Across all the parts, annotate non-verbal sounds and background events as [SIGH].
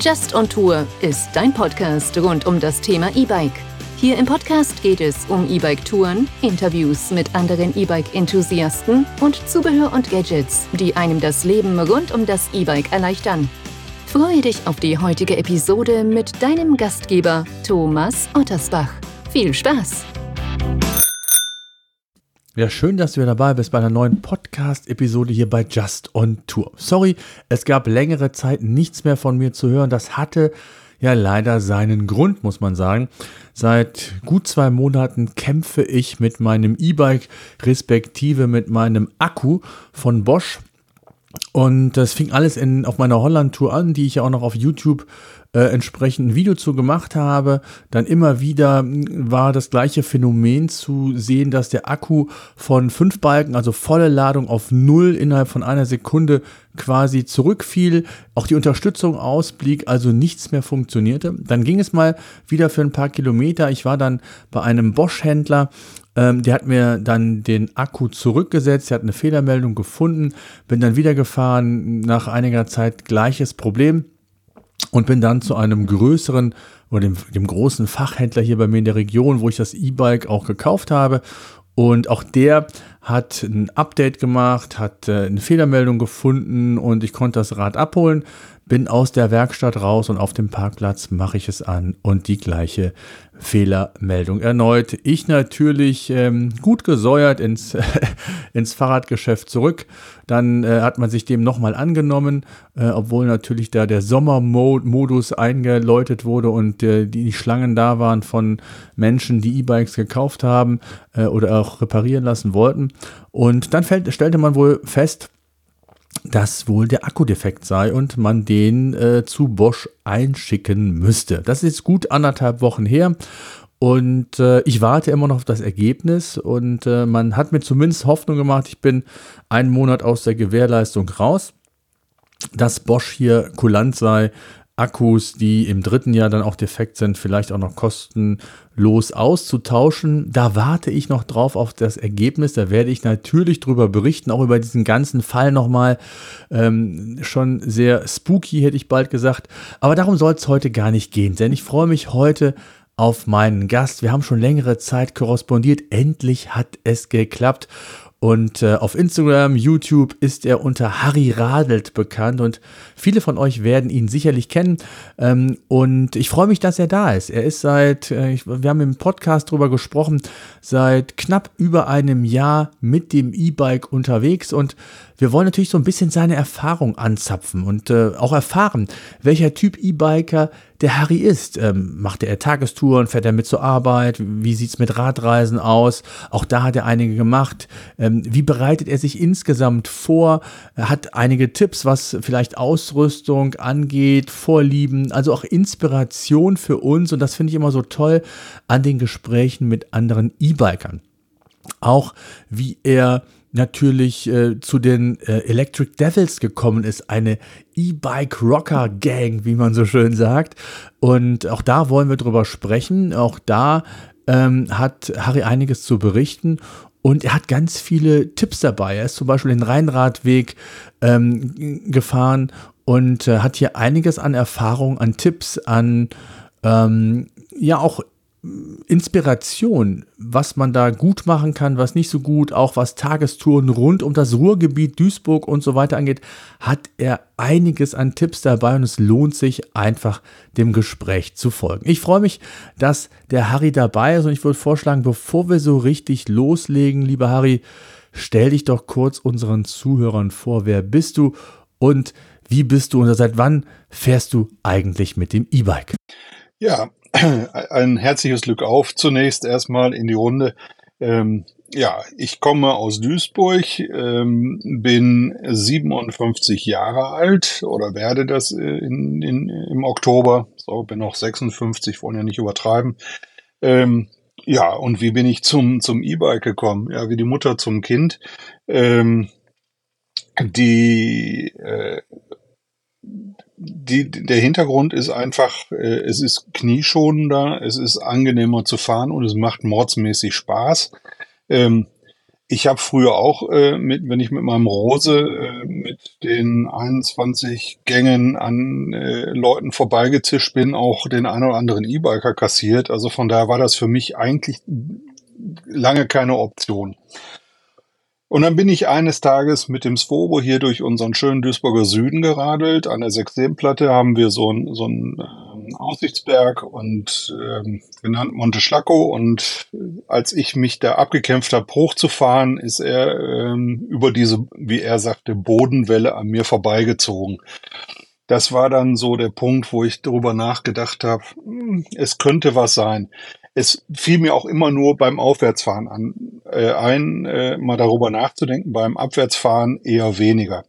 Just on Tour ist dein Podcast rund um das Thema E-Bike. Hier im Podcast geht es um E-Bike-Touren, Interviews mit anderen E-Bike-Enthusiasten und Zubehör und Gadgets, die einem das Leben rund um das E-Bike erleichtern. Freue dich auf die heutige Episode mit deinem Gastgeber Thomas Ottersbach. Viel Spaß! Ja, schön, dass du wieder dabei bist bei einer neuen Podcast-Episode hier bei Just on Tour. Sorry, es gab längere Zeit nichts mehr von mir zu hören. Das hatte ja leider seinen Grund, muss man sagen. Seit gut zwei Monaten kämpfe ich mit meinem E-Bike, respektive mit meinem Akku von Bosch. Und das fing alles in, auf meiner Holland-Tour an, die ich ja auch noch auf YouTube äh, entsprechend ein Video zu gemacht habe. Dann immer wieder hm, war das gleiche Phänomen zu sehen, dass der Akku von fünf Balken, also volle Ladung auf null innerhalb von einer Sekunde quasi zurückfiel, auch die Unterstützung ausblieb, also nichts mehr funktionierte. Dann ging es mal wieder für ein paar Kilometer. Ich war dann bei einem Bosch-Händler, ähm, der hat mir dann den Akku zurückgesetzt, der hat eine Fehlermeldung gefunden, bin dann wieder gefahren, nach einiger Zeit gleiches Problem und bin dann zu einem größeren oder dem, dem großen Fachhändler hier bei mir in der Region, wo ich das E-Bike auch gekauft habe. Und auch der hat ein Update gemacht, hat äh, eine Fehlermeldung gefunden und ich konnte das Rad abholen bin aus der Werkstatt raus und auf dem Parkplatz mache ich es an und die gleiche Fehlermeldung erneut. Ich natürlich ähm, gut gesäuert ins, [LAUGHS] ins Fahrradgeschäft zurück. Dann äh, hat man sich dem nochmal angenommen, äh, obwohl natürlich da der Sommermodus eingeläutet wurde und äh, die Schlangen da waren von Menschen, die E-Bikes gekauft haben äh, oder auch reparieren lassen wollten. Und dann fällt, stellte man wohl fest, dass wohl der Akku defekt sei und man den äh, zu Bosch einschicken müsste. Das ist gut anderthalb Wochen her und äh, ich warte immer noch auf das Ergebnis und äh, man hat mir zumindest Hoffnung gemacht, ich bin einen Monat aus der Gewährleistung raus, dass Bosch hier kulant sei, Akkus, die im dritten Jahr dann auch defekt sind, vielleicht auch noch kostenlos auszutauschen. Da warte ich noch drauf auf das Ergebnis. Da werde ich natürlich drüber berichten, auch über diesen ganzen Fall nochmal. Ähm, schon sehr spooky, hätte ich bald gesagt. Aber darum soll es heute gar nicht gehen, denn ich freue mich heute auf meinen Gast. Wir haben schon längere Zeit korrespondiert. Endlich hat es geklappt. Und äh, auf Instagram, YouTube ist er unter Harry Radelt bekannt und viele von euch werden ihn sicherlich kennen. Ähm, und ich freue mich, dass er da ist. Er ist seit, äh, ich, wir haben im Podcast drüber gesprochen, seit knapp über einem Jahr mit dem E-Bike unterwegs und wir wollen natürlich so ein bisschen seine Erfahrung anzapfen und äh, auch erfahren, welcher Typ E-Biker der Harry ist. Ähm, macht er Tagestouren, fährt er mit zur Arbeit? Wie sieht es mit Radreisen aus? Auch da hat er einige gemacht. Ähm, wie bereitet er sich insgesamt vor? Er hat einige Tipps, was vielleicht Ausrüstung angeht, Vorlieben, also auch Inspiration für uns. Und das finde ich immer so toll an den Gesprächen mit anderen E-Bikern. Auch wie er natürlich äh, zu den äh, Electric Devils gekommen ist, eine E-Bike Rocker Gang, wie man so schön sagt. Und auch da wollen wir drüber sprechen. Auch da ähm, hat Harry einiges zu berichten. Und er hat ganz viele Tipps dabei. Er ist zum Beispiel den Rheinradweg ähm, gefahren und äh, hat hier einiges an Erfahrung, an Tipps, an ähm, ja auch Inspiration, was man da gut machen kann, was nicht so gut, auch was Tagestouren rund um das Ruhrgebiet, Duisburg und so weiter angeht, hat er einiges an Tipps dabei und es lohnt sich einfach dem Gespräch zu folgen. Ich freue mich, dass der Harry dabei ist und ich würde vorschlagen, bevor wir so richtig loslegen, lieber Harry, stell dich doch kurz unseren Zuhörern vor, wer bist du und wie bist du und seit wann fährst du eigentlich mit dem E-Bike? Ja, ein herzliches Glück auf zunächst erstmal in die Runde. Ähm, ja, ich komme aus Duisburg, ähm, bin 57 Jahre alt oder werde das äh, in, in, im Oktober. So, bin noch 56, wollen ja nicht übertreiben. Ähm, ja, und wie bin ich zum, zum E-Bike gekommen? Ja, wie die Mutter zum Kind. Ähm, die äh, die, der Hintergrund ist einfach, äh, es ist knieschonender, es ist angenehmer zu fahren und es macht mordsmäßig Spaß. Ähm, ich habe früher auch, äh, mit, wenn ich mit meinem Rose äh, mit den 21 Gängen an äh, Leuten vorbeigezischt bin, auch den einen oder anderen E-Biker kassiert. Also von daher war das für mich eigentlich lange keine Option. Und dann bin ich eines Tages mit dem Svobo hier durch unseren schönen Duisburger Süden geradelt. An der Sechseenplatte haben wir so einen so einen ähm, Aussichtsberg und ähm, genannt Monte Schlacco. Und als ich mich da abgekämpft habe, hochzufahren, ist er ähm, über diese, wie er sagte, Bodenwelle an mir vorbeigezogen. Das war dann so der Punkt, wo ich darüber nachgedacht habe, hm, es könnte was sein es fiel mir auch immer nur beim Aufwärtsfahren an, äh, ein, äh, mal darüber nachzudenken, beim Abwärtsfahren eher weniger.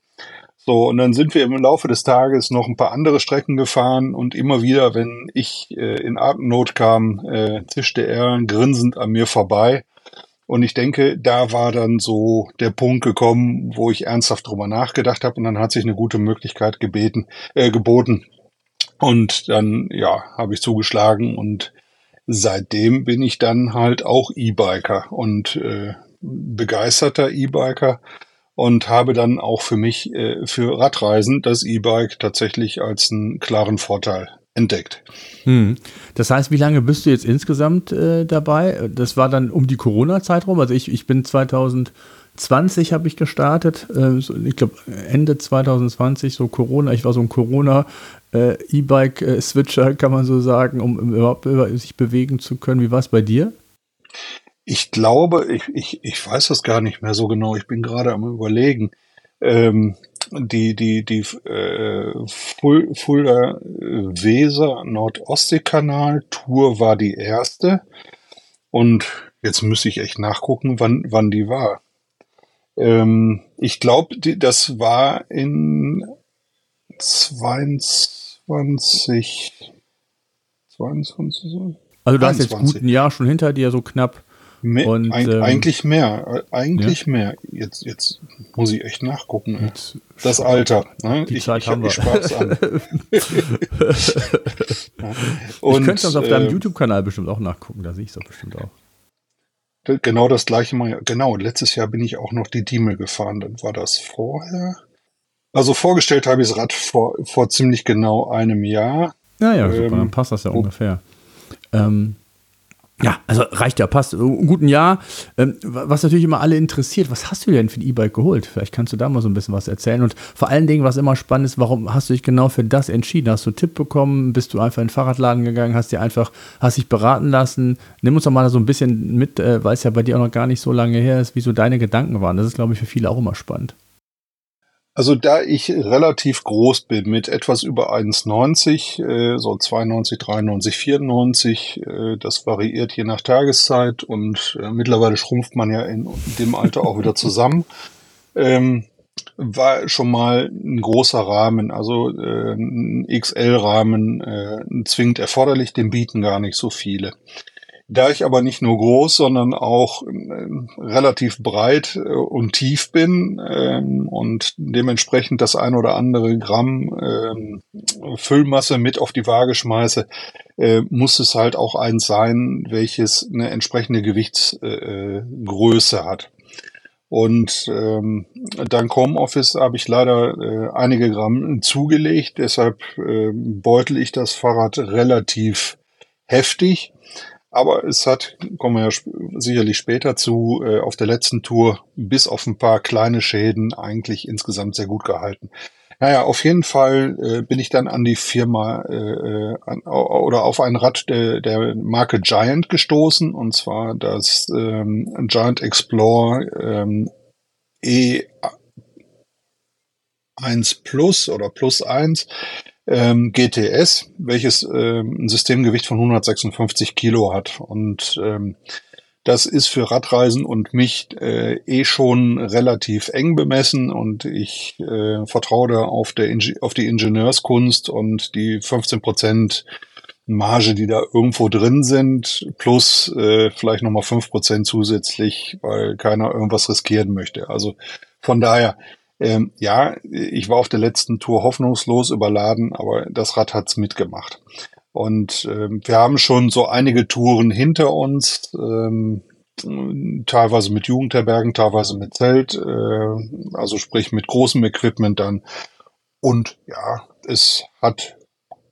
So, und dann sind wir im Laufe des Tages noch ein paar andere Strecken gefahren und immer wieder, wenn ich äh, in Atemnot kam, äh, zischte er grinsend an mir vorbei. Und ich denke, da war dann so der Punkt gekommen, wo ich ernsthaft drüber nachgedacht habe und dann hat sich eine gute Möglichkeit gebeten, äh, geboten. Und dann, ja, habe ich zugeschlagen und seitdem bin ich dann halt auch E-Biker und äh, begeisterter E-Biker und habe dann auch für mich äh, für Radreisen das E-Bike tatsächlich als einen klaren Vorteil entdeckt. Hm. Das heißt, wie lange bist du jetzt insgesamt äh, dabei? Das war dann um die Corona-Zeit rum. Also ich, ich bin 2020 habe ich gestartet. Äh, ich glaube Ende 2020 so Corona. Ich war so ein Corona äh, E-Bike-Switcher, kann man so sagen, um überhaupt sich bewegen zu können. Wie war es bei dir? Ich glaube, ich, ich, ich weiß das gar nicht mehr so genau. Ich bin gerade am Überlegen. Ähm, die die die äh, Fulda Weser Nordostseekanal Tour war die erste und jetzt müsste ich echt nachgucken, wann wann die war. Ähm, ich glaube, das war in 22 20, 22. Also du hast jetzt gut ein Jahr schon hinter dir, so knapp. Mehr, und, eig ähm, eigentlich mehr, eigentlich ja. mehr. Jetzt, jetzt muss ich echt nachgucken. Jetzt, das Alter. Ne? Die ich, Zeit ich, haben wir. Ich an. [LAUGHS] [LAUGHS] und, ich könnte sonst auf deinem äh, YouTube-Kanal bestimmt auch nachgucken, da sehe ich es doch bestimmt auch. Genau das gleiche Mal. Genau, letztes Jahr bin ich auch noch die Diemel gefahren. Dann war das vorher. Also vorgestellt habe ich das Rad vor, vor ziemlich genau einem Jahr. Ja, ja, super, ähm, dann passt das ja ungefähr. Ähm, ja, also reicht ja, passt. Ein guten Jahr. Ähm, was natürlich immer alle interessiert, was hast du denn für ein E-Bike geholt? Vielleicht kannst du da mal so ein bisschen was erzählen. Und vor allen Dingen, was immer spannend ist, warum hast du dich genau für das entschieden? Hast du einen Tipp bekommen? Bist du einfach in den Fahrradladen gegangen? Hast dir einfach, hast dich beraten lassen? Nimm uns doch mal so ein bisschen mit, äh, weil es ja bei dir auch noch gar nicht so lange her ist, wie so deine Gedanken waren. Das ist, glaube ich, für viele auch immer spannend. Also da ich relativ groß bin, mit etwas über 1,90, äh, so 92, 93, 94, äh, das variiert je nach Tageszeit und äh, mittlerweile schrumpft man ja in dem Alter auch wieder zusammen, [LAUGHS] ähm, war schon mal ein großer Rahmen, also äh, ein XL-Rahmen äh, zwingend erforderlich, den bieten gar nicht so viele. Da ich aber nicht nur groß, sondern auch äh, relativ breit äh, und tief bin ähm, und dementsprechend das ein oder andere Gramm ähm, Füllmasse mit auf die Waage schmeiße, äh, muss es halt auch eins sein, welches eine entsprechende Gewichtsgröße hat. Und ähm, dank Homeoffice habe ich leider äh, einige Gramm zugelegt, deshalb äh, beutel ich das Fahrrad relativ heftig. Aber es hat, kommen wir ja sicherlich später zu, äh, auf der letzten Tour bis auf ein paar kleine Schäden eigentlich insgesamt sehr gut gehalten. Naja, auf jeden Fall äh, bin ich dann an die Firma äh, äh an, oder auf ein Rad der, der Marke Giant gestoßen und zwar das ähm, Giant Explorer ähm, E1 Plus oder Plus 1 ähm, GTS, welches ähm, ein Systemgewicht von 156 Kilo hat. Und ähm, das ist für Radreisen und mich äh, eh schon relativ eng bemessen und ich äh, vertraue da auf, der Inge auf die Ingenieurskunst und die 15 Prozent Marge, die da irgendwo drin sind, plus äh, vielleicht nochmal fünf Prozent zusätzlich, weil keiner irgendwas riskieren möchte. Also von daher, ähm, ja, ich war auf der letzten Tour hoffnungslos überladen, aber das Rad hat's mitgemacht. Und ähm, wir haben schon so einige Touren hinter uns. Ähm, teilweise mit Jugendherbergen, teilweise mit Zelt, äh, also sprich mit großem Equipment dann. Und ja, es hat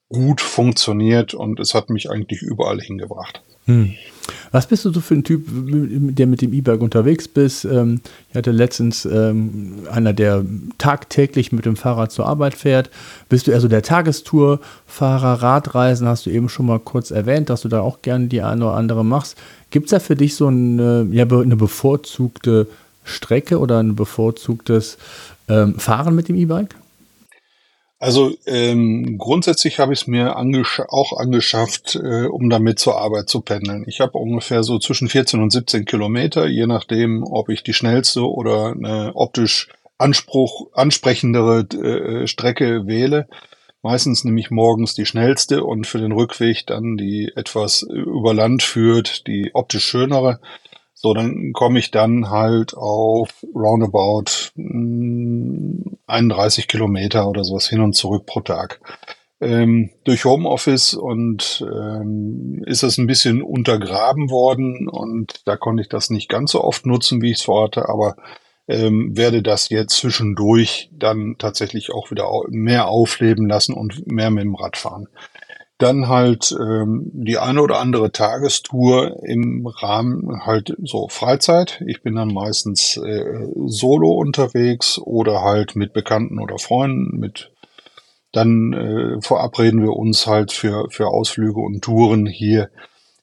gut funktioniert und es hat mich eigentlich überall hingebracht. Hm. Was bist du so für ein Typ, der mit dem E-Bike unterwegs bist? Ähm, ich hatte letztens ähm, einer, der tagtäglich mit dem Fahrrad zur Arbeit fährt. Bist du eher so der Tagestourfahrer, Radreisen? Hast du eben schon mal kurz erwähnt, dass du da auch gerne die eine oder andere machst. Gibt es da für dich so eine, ja, eine bevorzugte Strecke oder ein bevorzugtes ähm, Fahren mit dem E-Bike? Also ähm, grundsätzlich habe ich es mir angesch auch angeschafft, äh, um damit zur Arbeit zu pendeln. Ich habe ungefähr so zwischen 14 und 17 Kilometer, je nachdem, ob ich die schnellste oder eine optisch Anspruch, ansprechendere äh, Strecke wähle. Meistens nehme ich morgens die schnellste und für den Rückweg dann die etwas über Land führt, die optisch schönere. So, dann komme ich dann halt auf roundabout mh, hm, 31 Kilometer oder sowas hin und zurück pro Tag. Ähm, durch Homeoffice und ähm, ist es ein bisschen untergraben worden und da konnte ich das nicht ganz so oft nutzen, wie ich es vorhatte, aber ähm, werde das jetzt zwischendurch dann tatsächlich auch wieder mehr aufleben lassen und mehr mit dem Rad fahren. Dann halt ähm, die eine oder andere Tagestour im Rahmen halt so Freizeit. Ich bin dann meistens äh, solo unterwegs oder halt mit Bekannten oder Freunden. Mit dann äh, verabreden wir uns halt für für Ausflüge und Touren hier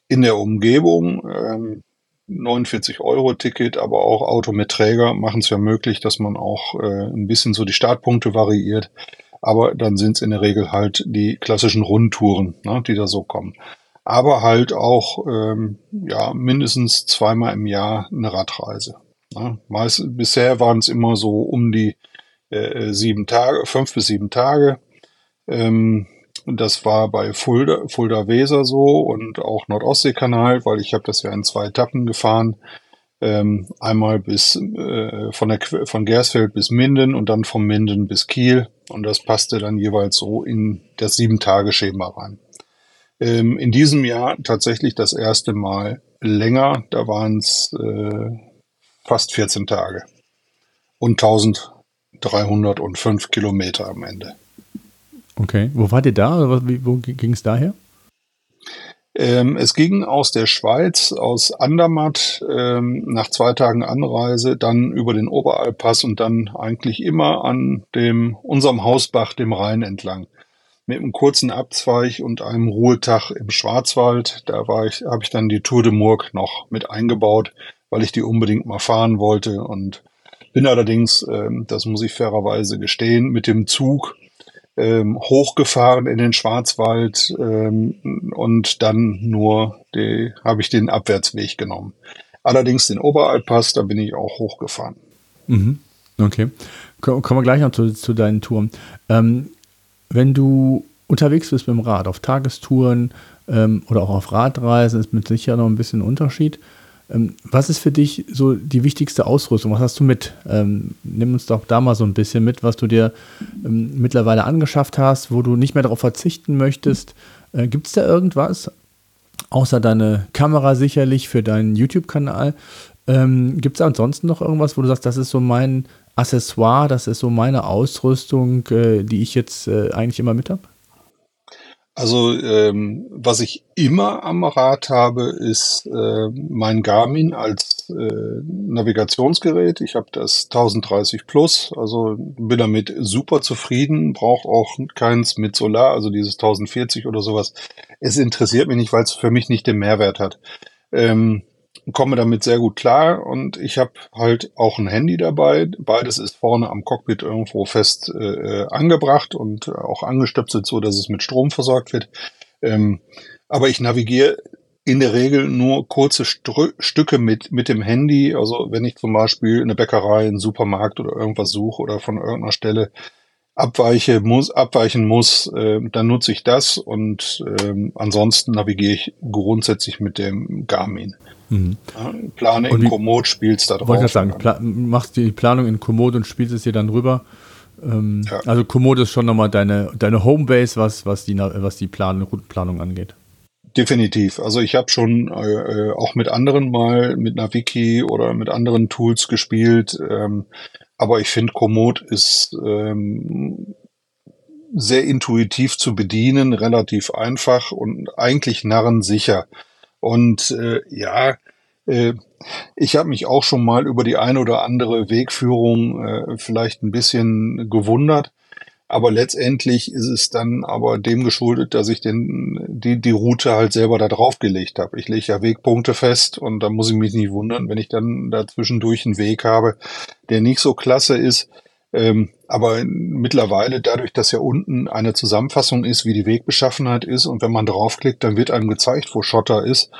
in der Umgebung. Ähm, 49 Euro Ticket, aber auch Auto mit Träger machen es ja möglich, dass man auch äh, ein bisschen so die Startpunkte variiert aber dann sind es in der Regel halt die klassischen Rundtouren, ne, die da so kommen. Aber halt auch ähm, ja mindestens zweimal im Jahr eine Radreise. Ne. Meist, bisher waren es immer so um die äh, sieben Tage, fünf bis sieben Tage. Ähm, das war bei Fulda, Fulda Weser so und auch Nordostseekanal, weil ich habe das ja in zwei Etappen gefahren ähm, einmal bis äh, von der von Gersfeld bis Minden und dann von Minden bis Kiel und das passte dann jeweils so in das sieben Tage Schema rein. Ähm, in diesem Jahr tatsächlich das erste Mal länger, da waren es äh, fast 14 Tage und 1305 Kilometer am Ende. Okay, wo wart ihr da? Wo ging es daher? Ähm, es ging aus der Schweiz, aus Andermatt, ähm, nach zwei Tagen Anreise, dann über den Oberalpass und dann eigentlich immer an dem, unserem Hausbach, dem Rhein entlang. Mit einem kurzen Abzweig und einem Ruhetag im Schwarzwald. Da war ich, habe ich dann die Tour de Murg noch mit eingebaut, weil ich die unbedingt mal fahren wollte und bin allerdings, ähm, das muss ich fairerweise gestehen, mit dem Zug ähm, hochgefahren in den Schwarzwald ähm, und dann nur habe ich den Abwärtsweg genommen. Allerdings den Oberalpass, da bin ich auch hochgefahren. Mhm. Okay. Kommen wir gleich noch zu, zu deinen Touren. Ähm, wenn du unterwegs bist mit dem Rad, auf Tagestouren ähm, oder auch auf Radreisen, ist mit Sicherheit noch ein bisschen ein Unterschied. Ähm, was ist für dich so die wichtigste Ausrüstung? Was hast du mit? Ähm, nimm uns doch da mal so ein bisschen mit, was du dir ähm, mittlerweile angeschafft hast, wo du nicht mehr darauf verzichten möchtest. Äh, Gibt es da irgendwas? Außer deine Kamera sicherlich für deinen YouTube-Kanal. Gibt es ansonsten noch irgendwas, wo du sagst, das ist so mein Accessoire, das ist so meine Ausrüstung, äh, die ich jetzt äh, eigentlich immer mit habe? Also ähm, was ich immer am Rad habe, ist äh, mein Garmin als äh, Navigationsgerät. Ich habe das 1030 Plus, also bin damit super zufrieden, brauche auch keins mit Solar, also dieses 1040 oder sowas. Es interessiert mich nicht, weil es für mich nicht den Mehrwert hat. Ähm, komme damit sehr gut klar und ich habe halt auch ein Handy dabei. Beides ist vorne am Cockpit irgendwo fest äh, angebracht und auch angestöpselt, so dass es mit Strom versorgt wird. Ähm, aber ich navigiere in der Regel nur kurze Str Stücke mit, mit dem Handy. Also wenn ich zum Beispiel eine Bäckerei, einen Supermarkt oder irgendwas suche oder von irgendeiner Stelle abweiche, muss, abweichen muss, äh, dann nutze ich das und ähm, ansonsten navigiere ich grundsätzlich mit dem Garmin. Mhm. Ja, plane in Komoot, spielst da drauf. Wollte ich sagen, machst die Planung in Komoot und spielst es dir dann rüber. Ähm, ja. Also Komoot ist schon nochmal deine, deine Homebase, was, was, die, was die Plan Routenplanung angeht. definitiv. Also ich habe schon äh, äh, auch mit anderen mal mit Naviki oder mit anderen Tools gespielt, ähm, aber ich finde Komoot ist ähm, sehr intuitiv zu bedienen, relativ einfach und eigentlich narrensicher. Und äh, ja, äh, ich habe mich auch schon mal über die ein oder andere Wegführung äh, vielleicht ein bisschen gewundert. Aber letztendlich ist es dann aber dem geschuldet, dass ich den, die, die Route halt selber da draufgelegt habe. Ich lege ja Wegpunkte fest und da muss ich mich nicht wundern, wenn ich dann dazwischendurch einen Weg habe, der nicht so klasse ist. Ähm, aber mittlerweile, dadurch, dass ja unten eine Zusammenfassung ist, wie die Wegbeschaffenheit ist, und wenn man draufklickt, dann wird einem gezeigt, wo Schotter ist,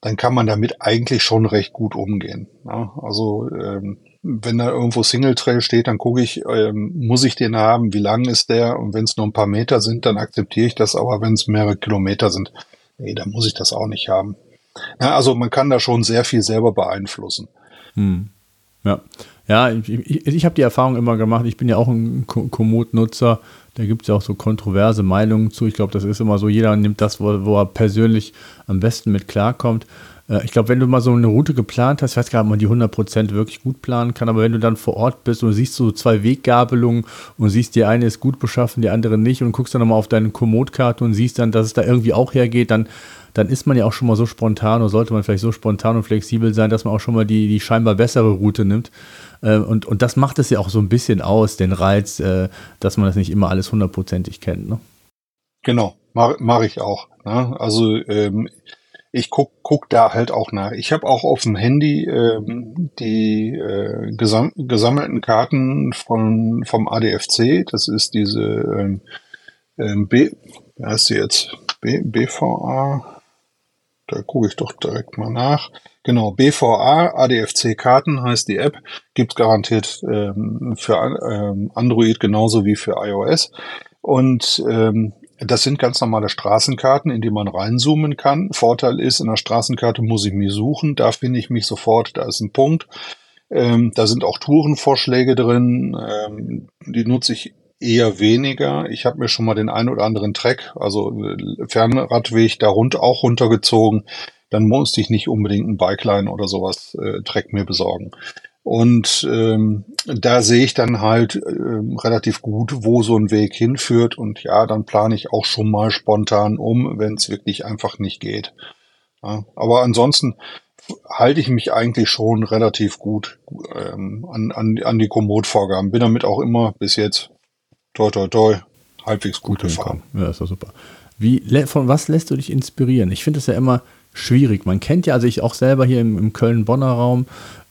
dann kann man damit eigentlich schon recht gut umgehen. Ja, also ähm, wenn da irgendwo Single Trail steht, dann gucke ich, ähm, muss ich den haben, wie lang ist der? Und wenn es nur ein paar Meter sind, dann akzeptiere ich das. Aber wenn es mehrere Kilometer sind, nee, dann muss ich das auch nicht haben. Ja, also man kann da schon sehr viel selber beeinflussen. Hm. Ja, ja, ich, ich, ich habe die Erfahrung immer gemacht. Ich bin ja auch ein Komoot-Nutzer. Da gibt es ja auch so kontroverse Meinungen zu. Ich glaube, das ist immer so, jeder nimmt das, wo, wo er persönlich am besten mit klarkommt. Äh, ich glaube, wenn du mal so eine Route geplant hast, ich weiß gar nicht, ob man die 100% wirklich gut planen kann, aber wenn du dann vor Ort bist und siehst so zwei Weggabelungen und siehst, die eine ist gut beschaffen, die andere nicht und guckst dann nochmal auf deine Komoot-Karte und siehst dann, dass es da irgendwie auch hergeht, dann, dann ist man ja auch schon mal so spontan oder sollte man vielleicht so spontan und flexibel sein, dass man auch schon mal die, die scheinbar bessere Route nimmt. Äh, und, und das macht es ja auch so ein bisschen aus, den Reiz, äh, dass man das nicht immer alles hundertprozentig kennt. Ne? Genau, mache mach ich auch. Ne? Also ähm, ich guck, guck da halt auch nach. Ich habe auch auf dem Handy ähm, die äh, gesam gesammelten Karten von vom ADFC. Das ist diese ähm, ähm, B, wie heißt sie jetzt? B, BVA. Da gucke ich doch direkt mal nach. Genau, BVA, ADFC-Karten heißt die App, gibt's garantiert ähm, für ähm, Android genauso wie für iOS. Und ähm, das sind ganz normale Straßenkarten, in die man reinzoomen kann. Vorteil ist, in der Straßenkarte muss ich mich suchen. Da finde ich mich sofort, da ist ein Punkt. Ähm, da sind auch Tourenvorschläge drin. Ähm, die nutze ich eher weniger. Ich habe mir schon mal den ein oder anderen Track, also äh, Fernradweg, da rund auch runtergezogen. Dann musste ich nicht unbedingt ein Bikeline oder sowas äh, Track mir besorgen. Und ähm, da sehe ich dann halt ähm, relativ gut, wo so ein Weg hinführt. Und ja, dann plane ich auch schon mal spontan um, wenn es wirklich einfach nicht geht. Ja, aber ansonsten halte ich mich eigentlich schon relativ gut ähm, an, an, an die Komoot-Vorgaben. Bin damit auch immer bis jetzt toi toi toi halbwegs gut, gut gefahren. Ja, ist doch super. Wie, von was lässt du dich inspirieren? Ich finde es ja immer schwierig. Man kennt ja, also ich auch selber hier im, im Köln-Bonner Raum,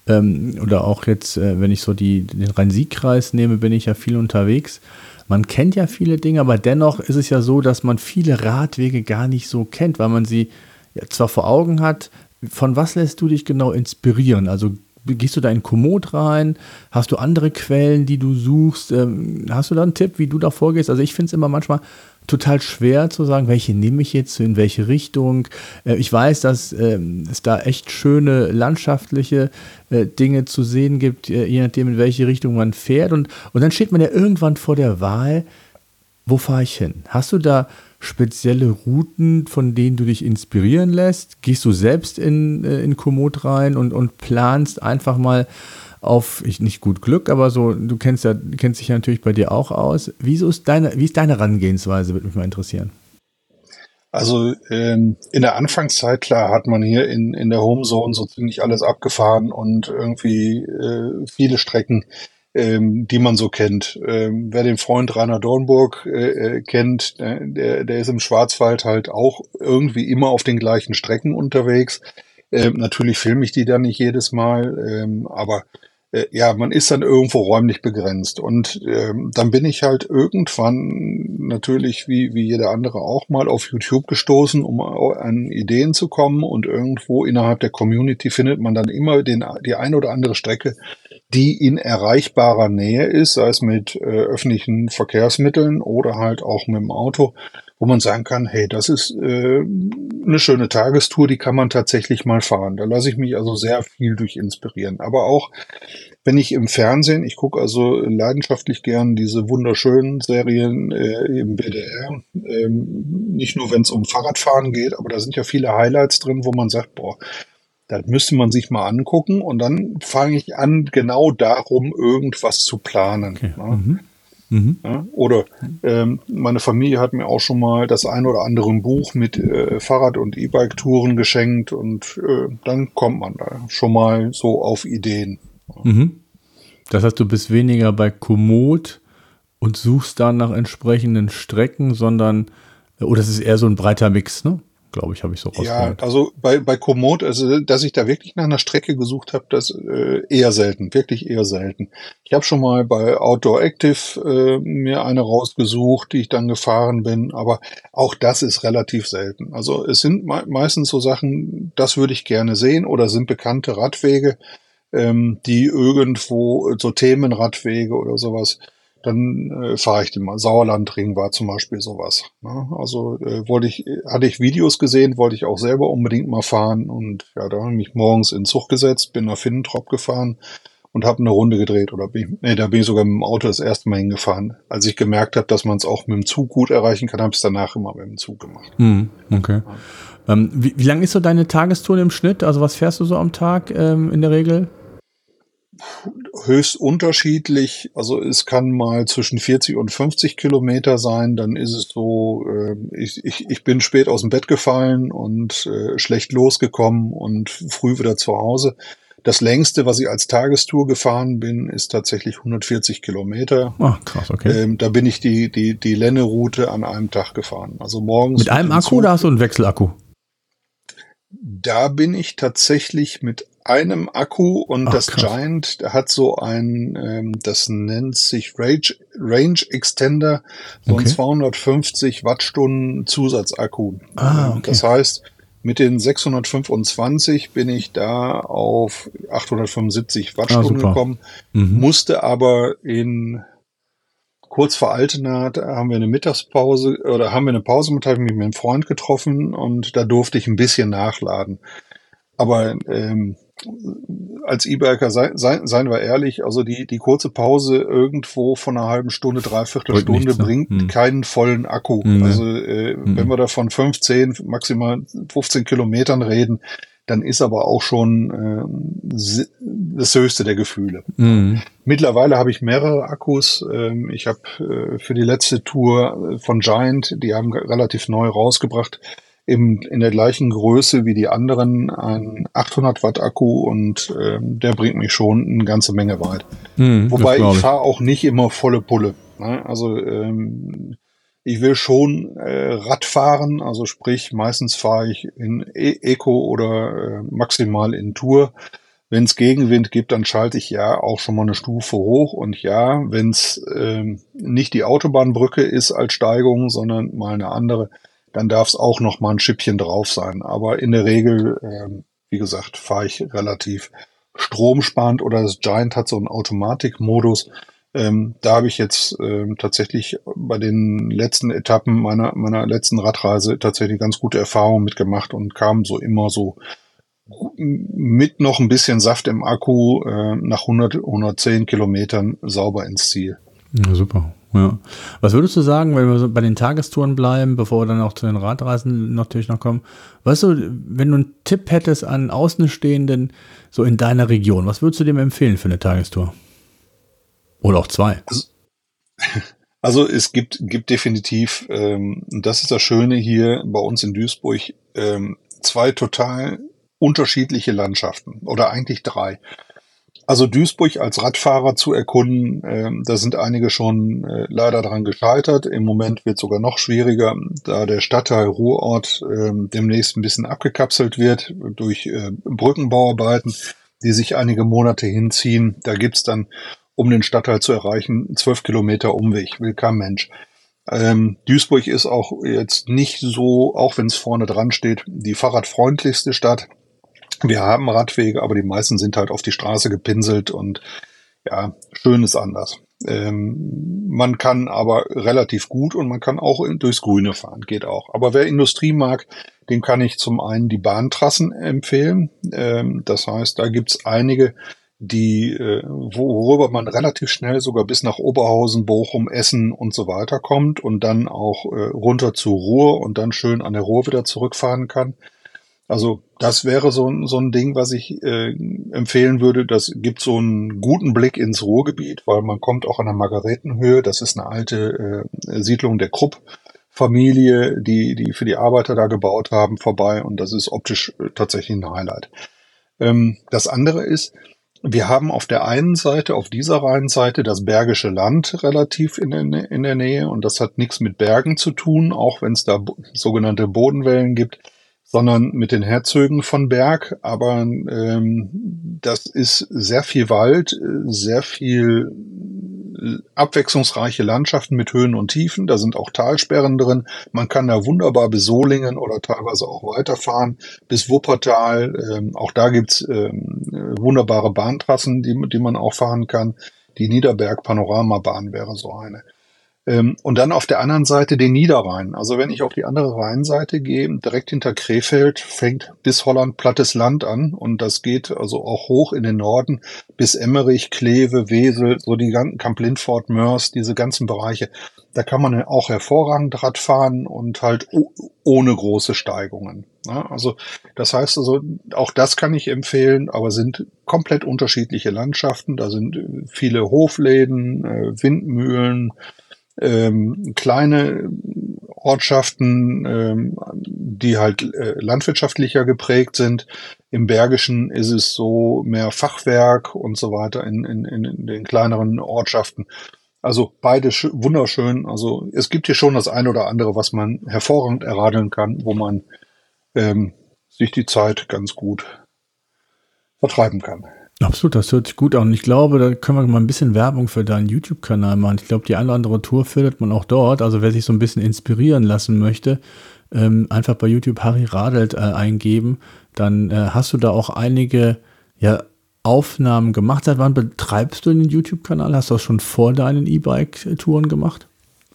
ähm, oder auch jetzt, äh, wenn ich so die, den Rhein-Sieg-Kreis nehme, bin ich ja viel unterwegs. Man kennt ja viele Dinge, aber dennoch ist es ja so, dass man viele Radwege gar nicht so kennt, weil man sie ja zwar vor Augen hat. Von was lässt du dich genau inspirieren? Also gehst du da in Komoot rein? Hast du andere Quellen, die du suchst? Ähm, hast du da einen Tipp, wie du da vorgehst? Also ich finde es immer manchmal total schwer zu sagen, welche nehme ich jetzt, in welche Richtung. Äh, ich weiß, dass ähm, es da echt schöne landschaftliche äh, Dinge zu sehen gibt, äh, je nachdem, in welche Richtung man fährt. Und, und dann steht man ja irgendwann vor der Wahl, wo fahre ich hin? Hast du da spezielle Routen, von denen du dich inspirieren lässt? Gehst du selbst in, in Komoot rein und, und planst einfach mal auf, ich nicht gut Glück, aber so, du kennst ja, kennst dich ja natürlich bei dir auch aus. Wieso ist deine, wie ist deine Herangehensweise, würde mich mal interessieren. Also ähm, in der Anfangszeit, klar, hat man hier in, in der Homezone so ziemlich alles abgefahren und irgendwie äh, viele Strecken, ähm, die man so kennt. Ähm, wer den Freund Rainer Dornburg äh, äh kennt, äh, der, der ist im Schwarzwald halt auch irgendwie immer auf den gleichen Strecken unterwegs. Ähm, natürlich filme ich die dann nicht jedes Mal, ähm, aber äh, ja, man ist dann irgendwo räumlich begrenzt. Und ähm, dann bin ich halt irgendwann natürlich wie, wie jeder andere auch mal auf YouTube gestoßen, um an Ideen zu kommen. Und irgendwo innerhalb der Community findet man dann immer den, die ein oder andere Strecke, die in erreichbarer Nähe ist, sei es mit äh, öffentlichen Verkehrsmitteln oder halt auch mit dem Auto, wo man sagen kann, hey, das ist äh, eine schöne Tagestour, die kann man tatsächlich mal fahren. Da lasse ich mich also sehr viel durch inspirieren. Aber auch wenn ich im Fernsehen, ich gucke also leidenschaftlich gern diese wunderschönen Serien äh, im BDR, ähm, nicht nur wenn es um Fahrradfahren geht, aber da sind ja viele Highlights drin, wo man sagt, boah, das müsste man sich mal angucken und dann fange ich an, genau darum irgendwas zu planen. Okay. Ne? Mhm. Mhm. Ja, oder ähm, meine Familie hat mir auch schon mal das ein oder andere Buch mit äh, Fahrrad- und E-Bike-Touren geschenkt und äh, dann kommt man da schon mal so auf Ideen. Mhm. Das heißt, du bist weniger bei Komoot und suchst dann nach entsprechenden Strecken, sondern, oder es ist eher so ein breiter Mix, ne? Glaube ich, habe ich so rausgehört. Ja, also bei, bei Komoot, also dass ich da wirklich nach einer Strecke gesucht habe, das äh, eher selten, wirklich eher selten. Ich habe schon mal bei Outdoor Active äh, mir eine rausgesucht, die ich dann gefahren bin, aber auch das ist relativ selten. Also es sind me meistens so Sachen, das würde ich gerne sehen oder sind bekannte Radwege, ähm, die irgendwo, so Themenradwege oder sowas, dann äh, fahre ich den mal. Sauerlandring war zum Beispiel sowas. Ne? Also äh, wollte ich, hatte ich Videos gesehen, wollte ich auch selber unbedingt mal fahren und ja, da habe ich mich morgens in Zug gesetzt, bin nach Finnentrop gefahren und habe eine Runde gedreht oder bin, nee, da bin ich sogar mit dem Auto das erste Mal hingefahren. Als ich gemerkt habe, dass man es auch mit dem Zug gut erreichen kann, habe ich es danach immer mit dem Zug gemacht. Hm, okay. Ähm, wie, wie lang ist so deine Tagestour im Schnitt? Also was fährst du so am Tag ähm, in der Regel? Höchst unterschiedlich. Also es kann mal zwischen 40 und 50 Kilometer sein. Dann ist es so, äh, ich, ich, ich bin spät aus dem Bett gefallen und äh, schlecht losgekommen und früh wieder zu Hause. Das längste, was ich als Tagestour gefahren bin, ist tatsächlich 140 Kilometer. Ach, krass, okay. Ähm, da bin ich die, die, die Lenne-Route an einem Tag gefahren. Also morgens. Mit einem Akku oder hast du einen Wechselakku? Da bin ich tatsächlich mit einem Akku und Ach, das krass. Giant hat so ein, ähm, das nennt sich Range, Range Extender, so okay. ein 250 Wattstunden Zusatzakku. Ah, okay. Das heißt, mit den 625 bin ich da auf 875 ah, Wattstunden ah, gekommen, mhm. musste aber in kurz vor Altena haben wir eine Mittagspause oder haben wir eine Pause mit, habe ich mich mit einem Freund getroffen und da durfte ich ein bisschen nachladen. Aber ähm, als E-Biker, sei, sei, seien wir ehrlich, also die, die kurze Pause irgendwo von einer halben Stunde, dreiviertel Stunde nichts, ne? bringt hm. keinen vollen Akku. Hm, also äh, hm. wenn wir da von 15, maximal 15 Kilometern reden, dann ist aber auch schon äh, das höchste der Gefühle. Mhm. Mittlerweile habe ich mehrere Akkus. Ähm, ich habe äh, für die letzte Tour von Giant, die haben relativ neu rausgebracht, im, in der gleichen Größe wie die anderen ein 800 Watt Akku und äh, der bringt mich schon eine ganze Menge weit. Hm, Wobei ich, ich fahre auch nicht immer volle Pulle. Ne? Also ähm, ich will schon äh, Rad fahren, also sprich meistens fahre ich in e Eco oder äh, maximal in Tour. Wenn es Gegenwind gibt, dann schalte ich ja auch schon mal eine Stufe hoch. Und ja, wenn es ähm, nicht die Autobahnbrücke ist als Steigung, sondern mal eine andere, dann darf es auch noch mal ein Schippchen drauf sein. Aber in der Regel, ähm, wie gesagt, fahre ich relativ stromsparend oder das Giant hat so einen Automatikmodus. Ähm, da habe ich jetzt ähm, tatsächlich bei den letzten Etappen meiner, meiner letzten Radreise tatsächlich ganz gute Erfahrungen mitgemacht und kam so immer so mit noch ein bisschen Saft im Akku äh, nach 100, 110 Kilometern sauber ins Ziel. Ja, super. Ja. Was würdest du sagen, wenn wir so bei den Tagestouren bleiben, bevor wir dann auch zu den Radreisen natürlich noch kommen? Weißt du, wenn du einen Tipp hättest an Außenstehenden so in deiner Region, was würdest du dem empfehlen für eine Tagestour? Oder auch zwei? Also, [LAUGHS] also es gibt, gibt definitiv, ähm, das ist das Schöne hier bei uns in Duisburg, ähm, zwei total unterschiedliche Landschaften oder eigentlich drei. Also Duisburg als Radfahrer zu erkunden, äh, da sind einige schon äh, leider dran gescheitert. Im Moment wird sogar noch schwieriger, da der Stadtteil Ruhrort äh, demnächst ein bisschen abgekapselt wird durch äh, Brückenbauarbeiten, die sich einige Monate hinziehen. Da gibt's dann, um den Stadtteil zu erreichen, zwölf Kilometer Umweg, will kein Mensch. Ähm, Duisburg ist auch jetzt nicht so, auch wenn es vorne dran steht, die fahrradfreundlichste Stadt. Wir haben Radwege, aber die meisten sind halt auf die Straße gepinselt und ja, schön ist anders. Ähm, man kann aber relativ gut und man kann auch durchs Grüne fahren, geht auch. Aber wer Industrie mag, dem kann ich zum einen die Bahntrassen empfehlen. Ähm, das heißt, da gibt's einige, die, äh, worüber man relativ schnell sogar bis nach Oberhausen, Bochum, Essen und so weiter kommt und dann auch äh, runter zur Ruhr und dann schön an der Ruhr wieder zurückfahren kann. Also das wäre so, so ein Ding, was ich äh, empfehlen würde. Das gibt so einen guten Blick ins Ruhrgebiet, weil man kommt auch an der Margaretenhöhe. Das ist eine alte äh, Siedlung der Krupp. Familie, die, die für die Arbeiter da gebaut haben, vorbei und das ist optisch äh, tatsächlich ein Highlight. Ähm, das andere ist, wir haben auf der einen Seite, auf dieser Rheinseite, das Bergische Land relativ in der, in der Nähe und das hat nichts mit Bergen zu tun, auch wenn es da sogenannte Bodenwellen gibt sondern mit den Herzögen von Berg. Aber ähm, das ist sehr viel Wald, sehr viel abwechslungsreiche Landschaften mit Höhen und Tiefen. Da sind auch Talsperren drin. Man kann da wunderbar bis Solingen oder teilweise auch weiterfahren bis Wuppertal. Ähm, auch da gibt's ähm, wunderbare Bahntrassen, die, die man auch fahren kann. Die Niederberg Panoramabahn wäre so eine. Ähm, und dann auf der anderen Seite den Niederrhein. Also wenn ich auf die andere Rheinseite gehe, direkt hinter Krefeld fängt bis Holland plattes Land an und das geht also auch hoch in den Norden bis Emmerich, Kleve, Wesel, so die ganzen Kamp Lindfort, Mörs, diese ganzen Bereiche. Da kann man auch hervorragend Rad fahren und halt ohne große Steigungen. Also das heißt also, auch das kann ich empfehlen, aber sind komplett unterschiedliche Landschaften. Da sind viele Hofläden, äh, Windmühlen, ähm, kleine Ortschaften, ähm, die halt äh, landwirtschaftlicher geprägt sind. Im Bergischen ist es so mehr Fachwerk und so weiter in, in, in den kleineren Ortschaften. Also beide wunderschön. Also es gibt hier schon das eine oder andere, was man hervorragend erradeln kann, wo man ähm, sich die Zeit ganz gut vertreiben kann. Absolut, das hört sich gut an. Ich glaube, da können wir mal ein bisschen Werbung für deinen YouTube-Kanal machen. Ich glaube, die eine oder andere Tour findet man auch dort. Also wer sich so ein bisschen inspirieren lassen möchte, ähm, einfach bei YouTube Harry Radelt äh, eingeben. Dann äh, hast du da auch einige ja, Aufnahmen gemacht. Seit wann betreibst du den YouTube-Kanal? Hast du das schon vor deinen E-Bike-Touren gemacht?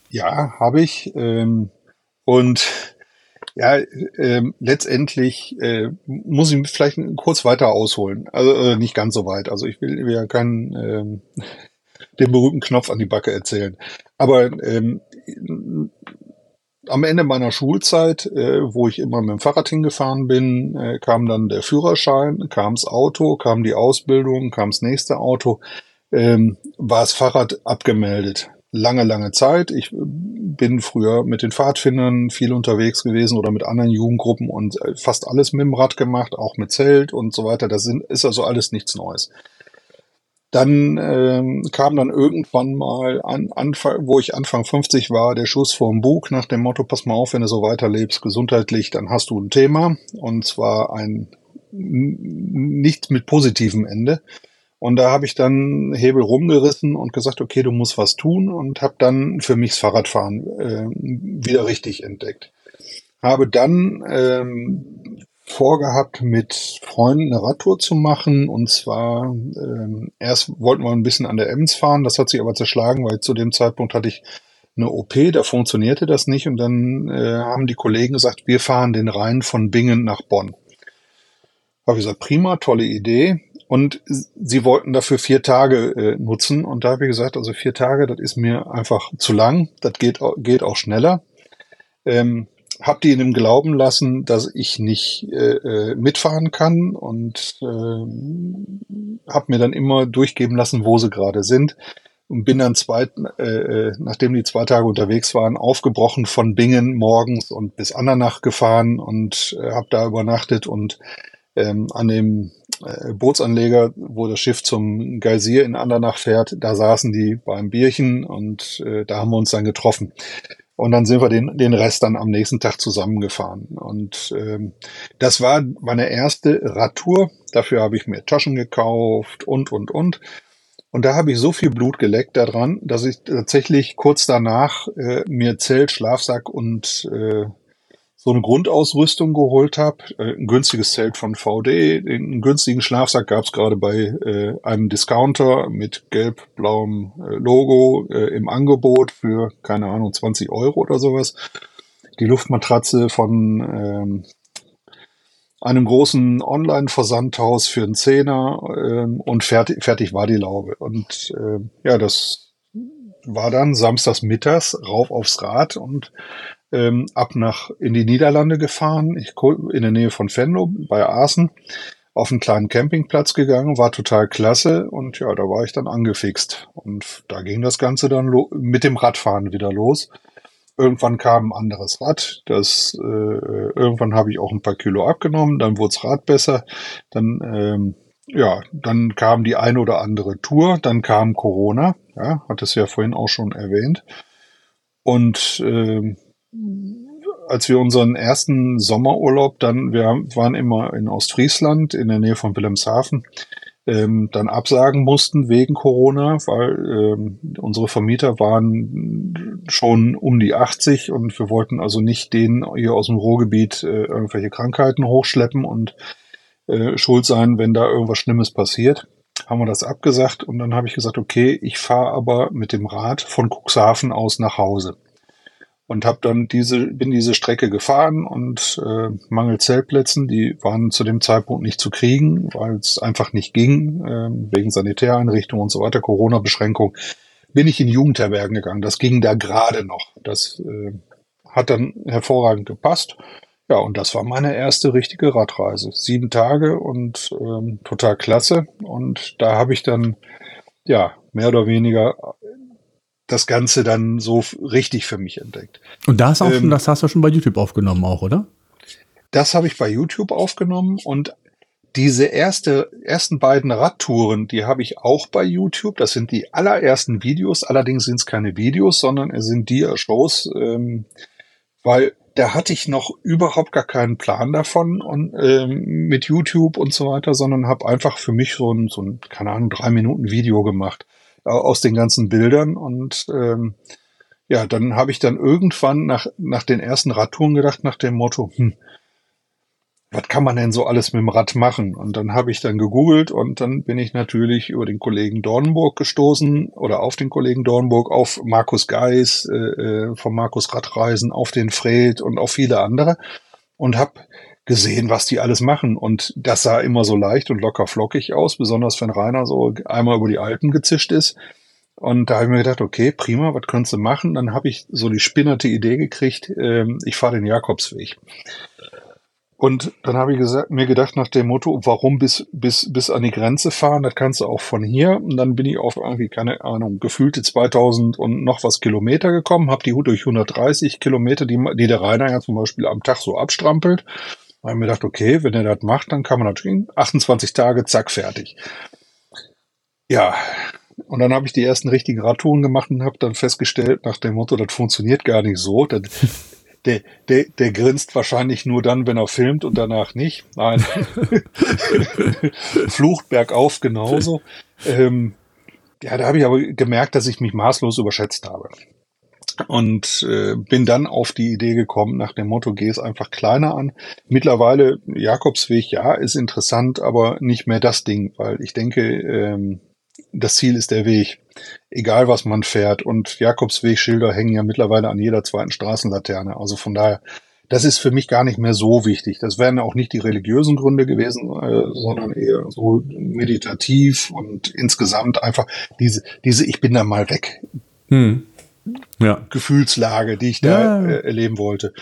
Ja, habe ich. Ähm, und ja, ähm, letztendlich äh, muss ich vielleicht kurz weiter ausholen. Also äh, nicht ganz so weit. Also ich will, ja keinen ähm, [LAUGHS] den berühmten Knopf an die Backe erzählen. Aber ähm, am Ende meiner Schulzeit, äh, wo ich immer mit dem Fahrrad hingefahren bin, äh, kam dann der Führerschein, kam das Auto, kam die Ausbildung, kam das nächste Auto, ähm, war das Fahrrad abgemeldet lange, lange Zeit. Ich bin früher mit den Pfadfindern viel unterwegs gewesen oder mit anderen Jugendgruppen und äh, fast alles mit dem Rad gemacht, auch mit Zelt und so weiter. Das sind, ist also alles nichts Neues. Dann ähm, kam dann irgendwann mal an, Anfang, wo ich Anfang 50 war, der Schuss vorm Bug nach dem Motto, pass mal auf, wenn du so weiterlebst, gesundheitlich, dann hast du ein Thema und zwar ein nicht mit positivem Ende. Und da habe ich dann Hebel rumgerissen und gesagt, okay, du musst was tun und habe dann für mich das Fahrradfahren äh, wieder richtig entdeckt. Habe dann ähm, vorgehabt, mit Freunden eine Radtour zu machen. Und zwar ähm, erst wollten wir ein bisschen an der Ems fahren, das hat sich aber zerschlagen, weil zu dem Zeitpunkt hatte ich eine OP, da funktionierte das nicht. Und dann äh, haben die Kollegen gesagt, wir fahren den Rhein von Bingen nach Bonn. Habe ich gesagt, prima, tolle Idee. Und sie wollten dafür vier Tage äh, nutzen. Und da habe ich gesagt, also vier Tage, das ist mir einfach zu lang. Das geht, geht auch schneller. Ähm, hab die in dem Glauben lassen, dass ich nicht äh, äh mitfahren kann und äh, habe mir dann immer durchgeben lassen, wo sie gerade sind und bin dann zwei, äh, äh, nachdem die zwei Tage unterwegs waren, aufgebrochen von Bingen morgens und bis Andernach gefahren und äh, habe da übernachtet und ähm, an dem Bootsanleger, wo das Schiff zum Geysir in Andernach fährt, da saßen die beim Bierchen und äh, da haben wir uns dann getroffen. Und dann sind wir den, den Rest dann am nächsten Tag zusammengefahren. Und ähm, das war meine erste Radtour. Dafür habe ich mir Taschen gekauft und, und, und. Und da habe ich so viel Blut geleckt daran, dass ich tatsächlich kurz danach äh, mir Zelt, Schlafsack und äh, so eine Grundausrüstung geholt habe, äh, ein günstiges Zelt von VD, einen günstigen Schlafsack gab es gerade bei äh, einem Discounter mit gelb-blauem äh, Logo äh, im Angebot für, keine Ahnung, 20 Euro oder sowas. Die Luftmatratze von ähm, einem großen Online-Versandhaus für einen Zehner ähm, und fertig, fertig war die Laube. Und äh, ja, das war dann samstags mittags rauf aufs Rad und ähm, ab nach in die Niederlande gefahren, ich in der Nähe von Venlo bei Aachen auf einen kleinen Campingplatz gegangen, war total klasse und ja, da war ich dann angefixt. Und da ging das Ganze dann mit dem Radfahren wieder los. Irgendwann kam ein anderes Rad, das äh, irgendwann habe ich auch ein paar Kilo abgenommen, dann wurde das Rad besser, dann ähm, ja, dann kam die eine oder andere Tour, dann kam Corona, ja, hat es ja vorhin auch schon erwähnt. Und äh, als wir unseren ersten Sommerurlaub dann, wir waren immer in Ostfriesland in der Nähe von Wilhelmshaven, ähm, dann absagen mussten wegen Corona, weil ähm, unsere Vermieter waren schon um die 80 und wir wollten also nicht denen hier aus dem Ruhrgebiet äh, irgendwelche Krankheiten hochschleppen und äh, schuld sein, wenn da irgendwas Schlimmes passiert. Haben wir das abgesagt und dann habe ich gesagt, okay, ich fahre aber mit dem Rad von Cuxhaven aus nach Hause und habe dann diese bin diese Strecke gefahren und äh, mangel Zeltplätzen, die waren zu dem Zeitpunkt nicht zu kriegen, weil es einfach nicht ging äh, wegen Sanitäreinrichtungen und so weiter, Corona-Beschränkung, bin ich in Jugendherbergen gegangen. Das ging da gerade noch. Das äh, hat dann hervorragend gepasst. Ja, und das war meine erste richtige Radreise. Sieben Tage und ähm, total klasse. Und da habe ich dann ja mehr oder weniger das Ganze dann so richtig für mich entdeckt. Und das, auch ähm, schon, das hast du schon bei YouTube aufgenommen auch, oder? Das habe ich bei YouTube aufgenommen und diese erste, ersten beiden Radtouren, die habe ich auch bei YouTube. Das sind die allerersten Videos. Allerdings sind es keine Videos, sondern es sind Dia-Shows, ähm, weil da hatte ich noch überhaupt gar keinen Plan davon und ähm, mit YouTube und so weiter, sondern habe einfach für mich so ein, so ein, keine Ahnung, drei Minuten Video gemacht aus den ganzen Bildern. Und ähm, ja, dann habe ich dann irgendwann nach, nach den ersten Radtouren gedacht, nach dem Motto, hm, was kann man denn so alles mit dem Rad machen? Und dann habe ich dann gegoogelt und dann bin ich natürlich über den Kollegen Dornburg gestoßen oder auf den Kollegen Dornburg, auf Markus Geis äh, äh vom Markus Radreisen, auf den Fred und auf viele andere und habe gesehen, was die alles machen. Und das sah immer so leicht und locker flockig aus, besonders wenn Rainer so einmal über die Alpen gezischt ist. Und da habe ich mir gedacht, okay, prima, was könntest du machen? Dann habe ich so die spinnerte Idee gekriegt, ähm, ich fahre den Jakobsweg. Und dann habe ich gesagt, mir gedacht nach dem Motto, warum bis, bis, bis an die Grenze fahren? Das kannst du auch von hier. Und dann bin ich auf irgendwie, keine Ahnung, gefühlte 2000 und noch was Kilometer gekommen, habe die durch 130 Kilometer, die, die der Rainer ja zum Beispiel am Tag so abstrampelt, da habe ich mir gedacht, okay, wenn er das macht, dann kann man natürlich 28 Tage, zack, fertig. Ja, und dann habe ich die ersten richtigen Radtouren gemacht und habe dann festgestellt, nach dem Motto, das funktioniert gar nicht so. Das, [LAUGHS] der, der, der grinst wahrscheinlich nur dann, wenn er filmt und danach nicht. Nein. [LAUGHS] Flucht bergauf genauso. Ähm, ja, da habe ich aber gemerkt, dass ich mich maßlos überschätzt habe und äh, bin dann auf die Idee gekommen, nach dem Motto, geh es einfach kleiner an. Mittlerweile, Jakobsweg, ja, ist interessant, aber nicht mehr das Ding, weil ich denke, ähm, das Ziel ist der Weg, egal was man fährt. Und Jakobswegschilder hängen ja mittlerweile an jeder zweiten Straßenlaterne. Also von daher, das ist für mich gar nicht mehr so wichtig. Das wären auch nicht die religiösen Gründe gewesen, äh, sondern eher so meditativ und insgesamt einfach diese, diese Ich bin da mal weg. Hm ja. Gefühlslage, die ich da ja. äh, erleben wollte.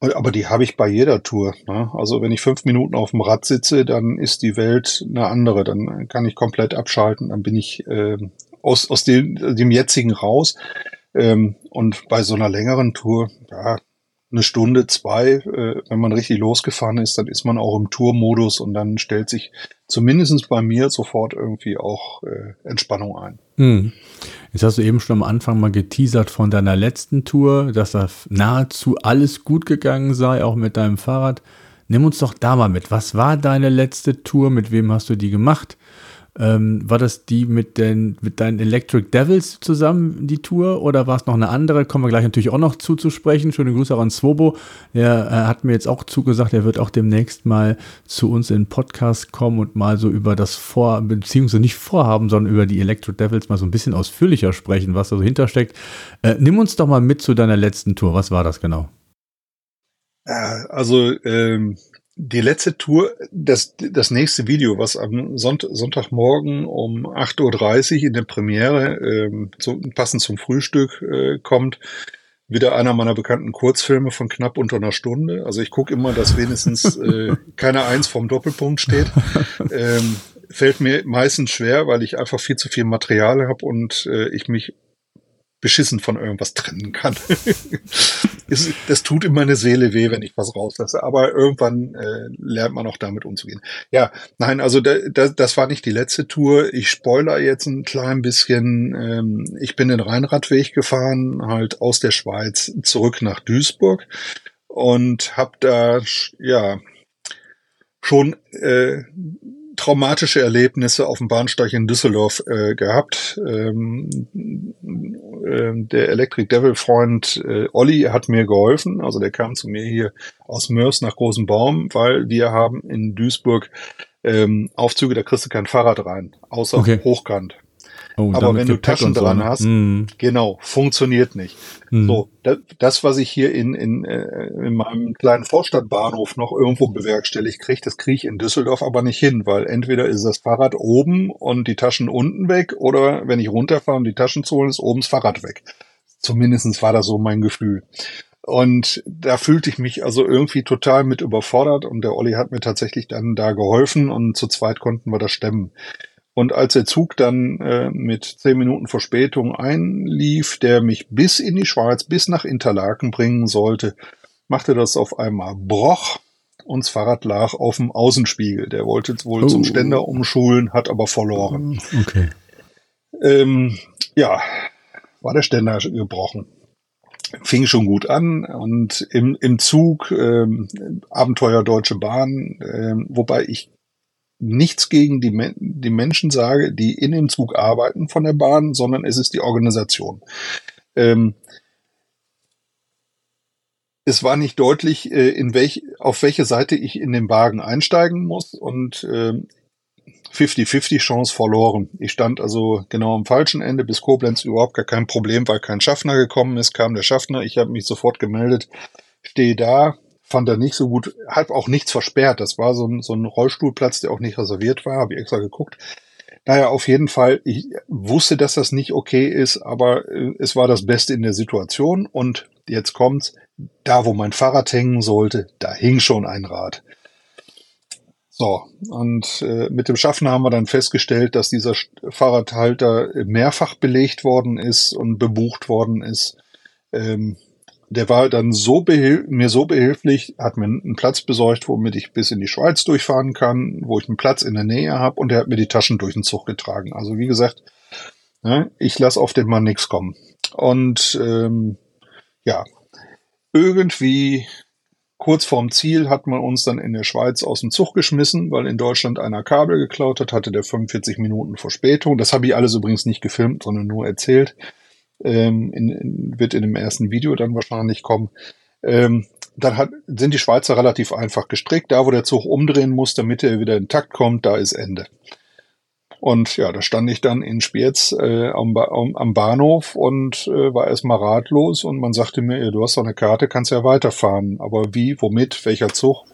Aber die habe ich bei jeder Tour. Ne? Also wenn ich fünf Minuten auf dem Rad sitze, dann ist die Welt eine andere. Dann kann ich komplett abschalten. Dann bin ich äh, aus, aus dem, dem jetzigen raus. Ähm, und bei so einer längeren Tour, ja, eine Stunde, zwei, äh, wenn man richtig losgefahren ist, dann ist man auch im Tourmodus und dann stellt sich zumindest bei mir sofort irgendwie auch äh, Entspannung ein. Hm. Jetzt hast du eben schon am Anfang mal geteasert von deiner letzten Tour, dass da nahezu alles gut gegangen sei, auch mit deinem Fahrrad. Nimm uns doch da mal mit. Was war deine letzte Tour? Mit wem hast du die gemacht? Ähm, war das die mit, den, mit deinen Electric Devils zusammen, die Tour, oder war es noch eine andere? Kommen wir gleich natürlich auch noch zuzusprechen. Schöne Grüße auch an Swobo. Der äh, hat mir jetzt auch zugesagt, er wird auch demnächst mal zu uns in den Podcast kommen und mal so über das Vor, beziehungsweise nicht Vorhaben, sondern über die Electric Devils mal so ein bisschen ausführlicher sprechen, was da so hintersteckt. Äh, nimm uns doch mal mit zu deiner letzten Tour. Was war das genau? Also, ähm, die letzte Tour, das, das nächste Video, was am Sonnt Sonntagmorgen um 8.30 Uhr in der Premiere, ähm, so, passend zum Frühstück, äh, kommt, wieder einer meiner bekannten Kurzfilme von knapp unter einer Stunde. Also ich gucke immer, dass wenigstens [LAUGHS] äh, keine Eins vom Doppelpunkt steht. [LAUGHS] Ähm, fällt mir meistens schwer, weil ich einfach viel zu viel Material habe und äh, ich mich beschissen von irgendwas trennen kann. [LAUGHS] das tut in meine Seele weh, wenn ich was rauslasse. Aber irgendwann äh, lernt man auch damit umzugehen. Ja, nein, also da, da, das war nicht die letzte Tour. Ich spoiler jetzt ein klein bisschen. Ähm, ich bin den Rheinradweg gefahren, halt aus der Schweiz zurück nach Duisburg und habe da ja schon äh, traumatische Erlebnisse auf dem Bahnsteig in Düsseldorf äh, gehabt. Ähm, äh, der Electric Devil Freund äh, Olli hat mir geholfen. Also der kam zu mir hier aus Mörs nach Großen Baum, weil wir haben in Duisburg ähm, Aufzüge, da kriegst du kein Fahrrad rein, außer okay. hochkant. Oh, Aber wenn du Taschen so, dran ne? hast, mm. genau, funktioniert nicht. Mm. So, das, was ich hier in, in, äh, in meinem kleinen Vorstadtbahnhof noch irgendwo bewerkstelligt kriege, das kriege ich in Düsseldorf aber nicht hin, weil entweder ist das Fahrrad oben und die Taschen unten weg oder wenn ich runterfahre und die Taschen zu holen, ist oben das Fahrrad weg. Zumindestens war das so mein Gefühl. Und da fühlte ich mich also irgendwie total mit überfordert und der Olli hat mir tatsächlich dann da geholfen und zu zweit konnten wir das stemmen. Und als der Zug dann äh, mit zehn Minuten Verspätung einlief, der mich bis in die Schweiz, bis nach Interlaken bringen sollte, machte das auf einmal Broch und das Fahrrad lag auf dem Außenspiegel. Der wollte wohl oh. zum Ständer umschulen, hat aber verloren. Okay. Ähm, ja, war der Ständer gebrochen. Fing schon gut an und im, im Zug ähm, Abenteuer Deutsche Bahn, ähm, wobei ich nichts gegen die, die Menschen sage, die in dem Zug arbeiten von der Bahn, sondern es ist die Organisation. Ähm, es war nicht deutlich, äh, in welch, auf welche Seite ich in den Wagen einsteigen muss und äh, 50-50 Chance verloren. Ich stand also genau am falschen Ende, bis Koblenz überhaupt gar kein Problem, weil kein Schaffner gekommen ist, kam der Schaffner, ich habe mich sofort gemeldet, stehe da, fand er nicht so gut, hat auch nichts versperrt. Das war so ein, so ein Rollstuhlplatz, der auch nicht reserviert war, habe ich extra geguckt. Naja, auf jeden Fall, ich wusste, dass das nicht okay ist, aber äh, es war das Beste in der Situation. Und jetzt kommt's, da wo mein Fahrrad hängen sollte, da hing schon ein Rad. So, und äh, mit dem Schaffner haben wir dann festgestellt, dass dieser Fahrradhalter mehrfach belegt worden ist und bebucht worden ist. Ähm, der war dann so mir so behilflich, hat mir einen Platz besorgt, womit ich bis in die Schweiz durchfahren kann, wo ich einen Platz in der Nähe habe und der hat mir die Taschen durch den Zug getragen. Also wie gesagt, ne, ich lasse auf den Mann nichts kommen. Und ähm, ja, irgendwie kurz vorm Ziel hat man uns dann in der Schweiz aus dem Zug geschmissen, weil in Deutschland einer Kabel geklaut hat, hatte der 45 Minuten Verspätung. Das habe ich alles übrigens nicht gefilmt, sondern nur erzählt ähm, in, in, wird in dem ersten Video dann wahrscheinlich kommen. Ähm, dann hat, sind die Schweizer relativ einfach gestrickt. Da, wo der Zug umdrehen muss, damit er wieder in Takt kommt, da ist Ende. Und ja, da stand ich dann in Spiez äh, am, am, am, Bahnhof und äh, war erstmal ratlos und man sagte mir, du hast doch eine Karte, kannst ja weiterfahren. Aber wie, womit, welcher Zug?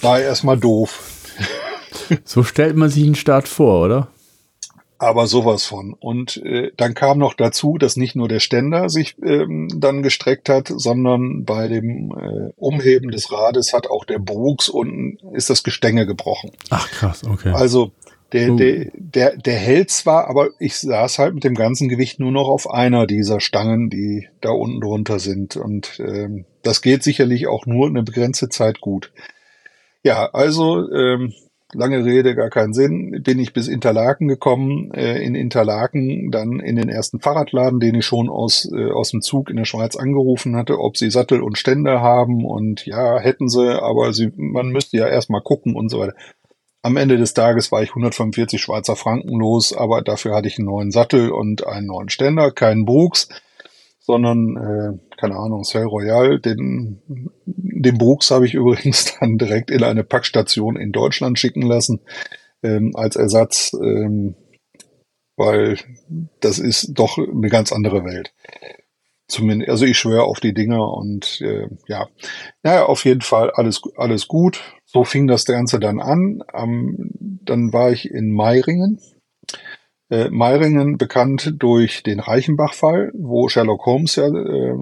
War erstmal doof. So stellt man sich einen Start vor, oder? Aber sowas von. Und äh, dann kam noch dazu, dass nicht nur der Ständer sich ähm, dann gestreckt hat, sondern bei dem äh, Umheben des Rades hat auch der Brugs unten ist das Gestänge gebrochen. Ach krass, okay. Also der, uh. der, der, der hält zwar, aber ich saß halt mit dem ganzen Gewicht nur noch auf einer dieser Stangen, die da unten drunter sind. Und ähm, das geht sicherlich auch nur eine begrenzte Zeit gut. Ja, also ähm, lange Rede, gar keinen Sinn, bin ich bis Interlaken gekommen. Äh, in Interlaken dann in den ersten Fahrradladen, den ich schon aus, äh, aus dem Zug in der Schweiz angerufen hatte, ob sie Sattel und Ständer haben. Und ja, hätten sie, aber sie, man müsste ja erstmal gucken und so weiter. Am Ende des Tages war ich 145 Schweizer Franken los, aber dafür hatte ich einen neuen Sattel und einen neuen Ständer, keinen Brooks sondern, äh, keine Ahnung, Cell Royal. Den, den Brooks habe ich [LAUGHS] übrigens dann direkt in eine Packstation in Deutschland schicken lassen, ähm, als Ersatz, ähm, weil das ist doch eine ganz andere Welt. zumindest, also ich schwöre auf die Dinger und äh, ja, naja, auf jeden Fall alles, alles gut. So fing das Ganze dann an. Ähm, dann war ich in Meiringen. Äh, Meiringen bekannt durch den Reichenbach-Fall, wo Sherlock Holmes ja äh,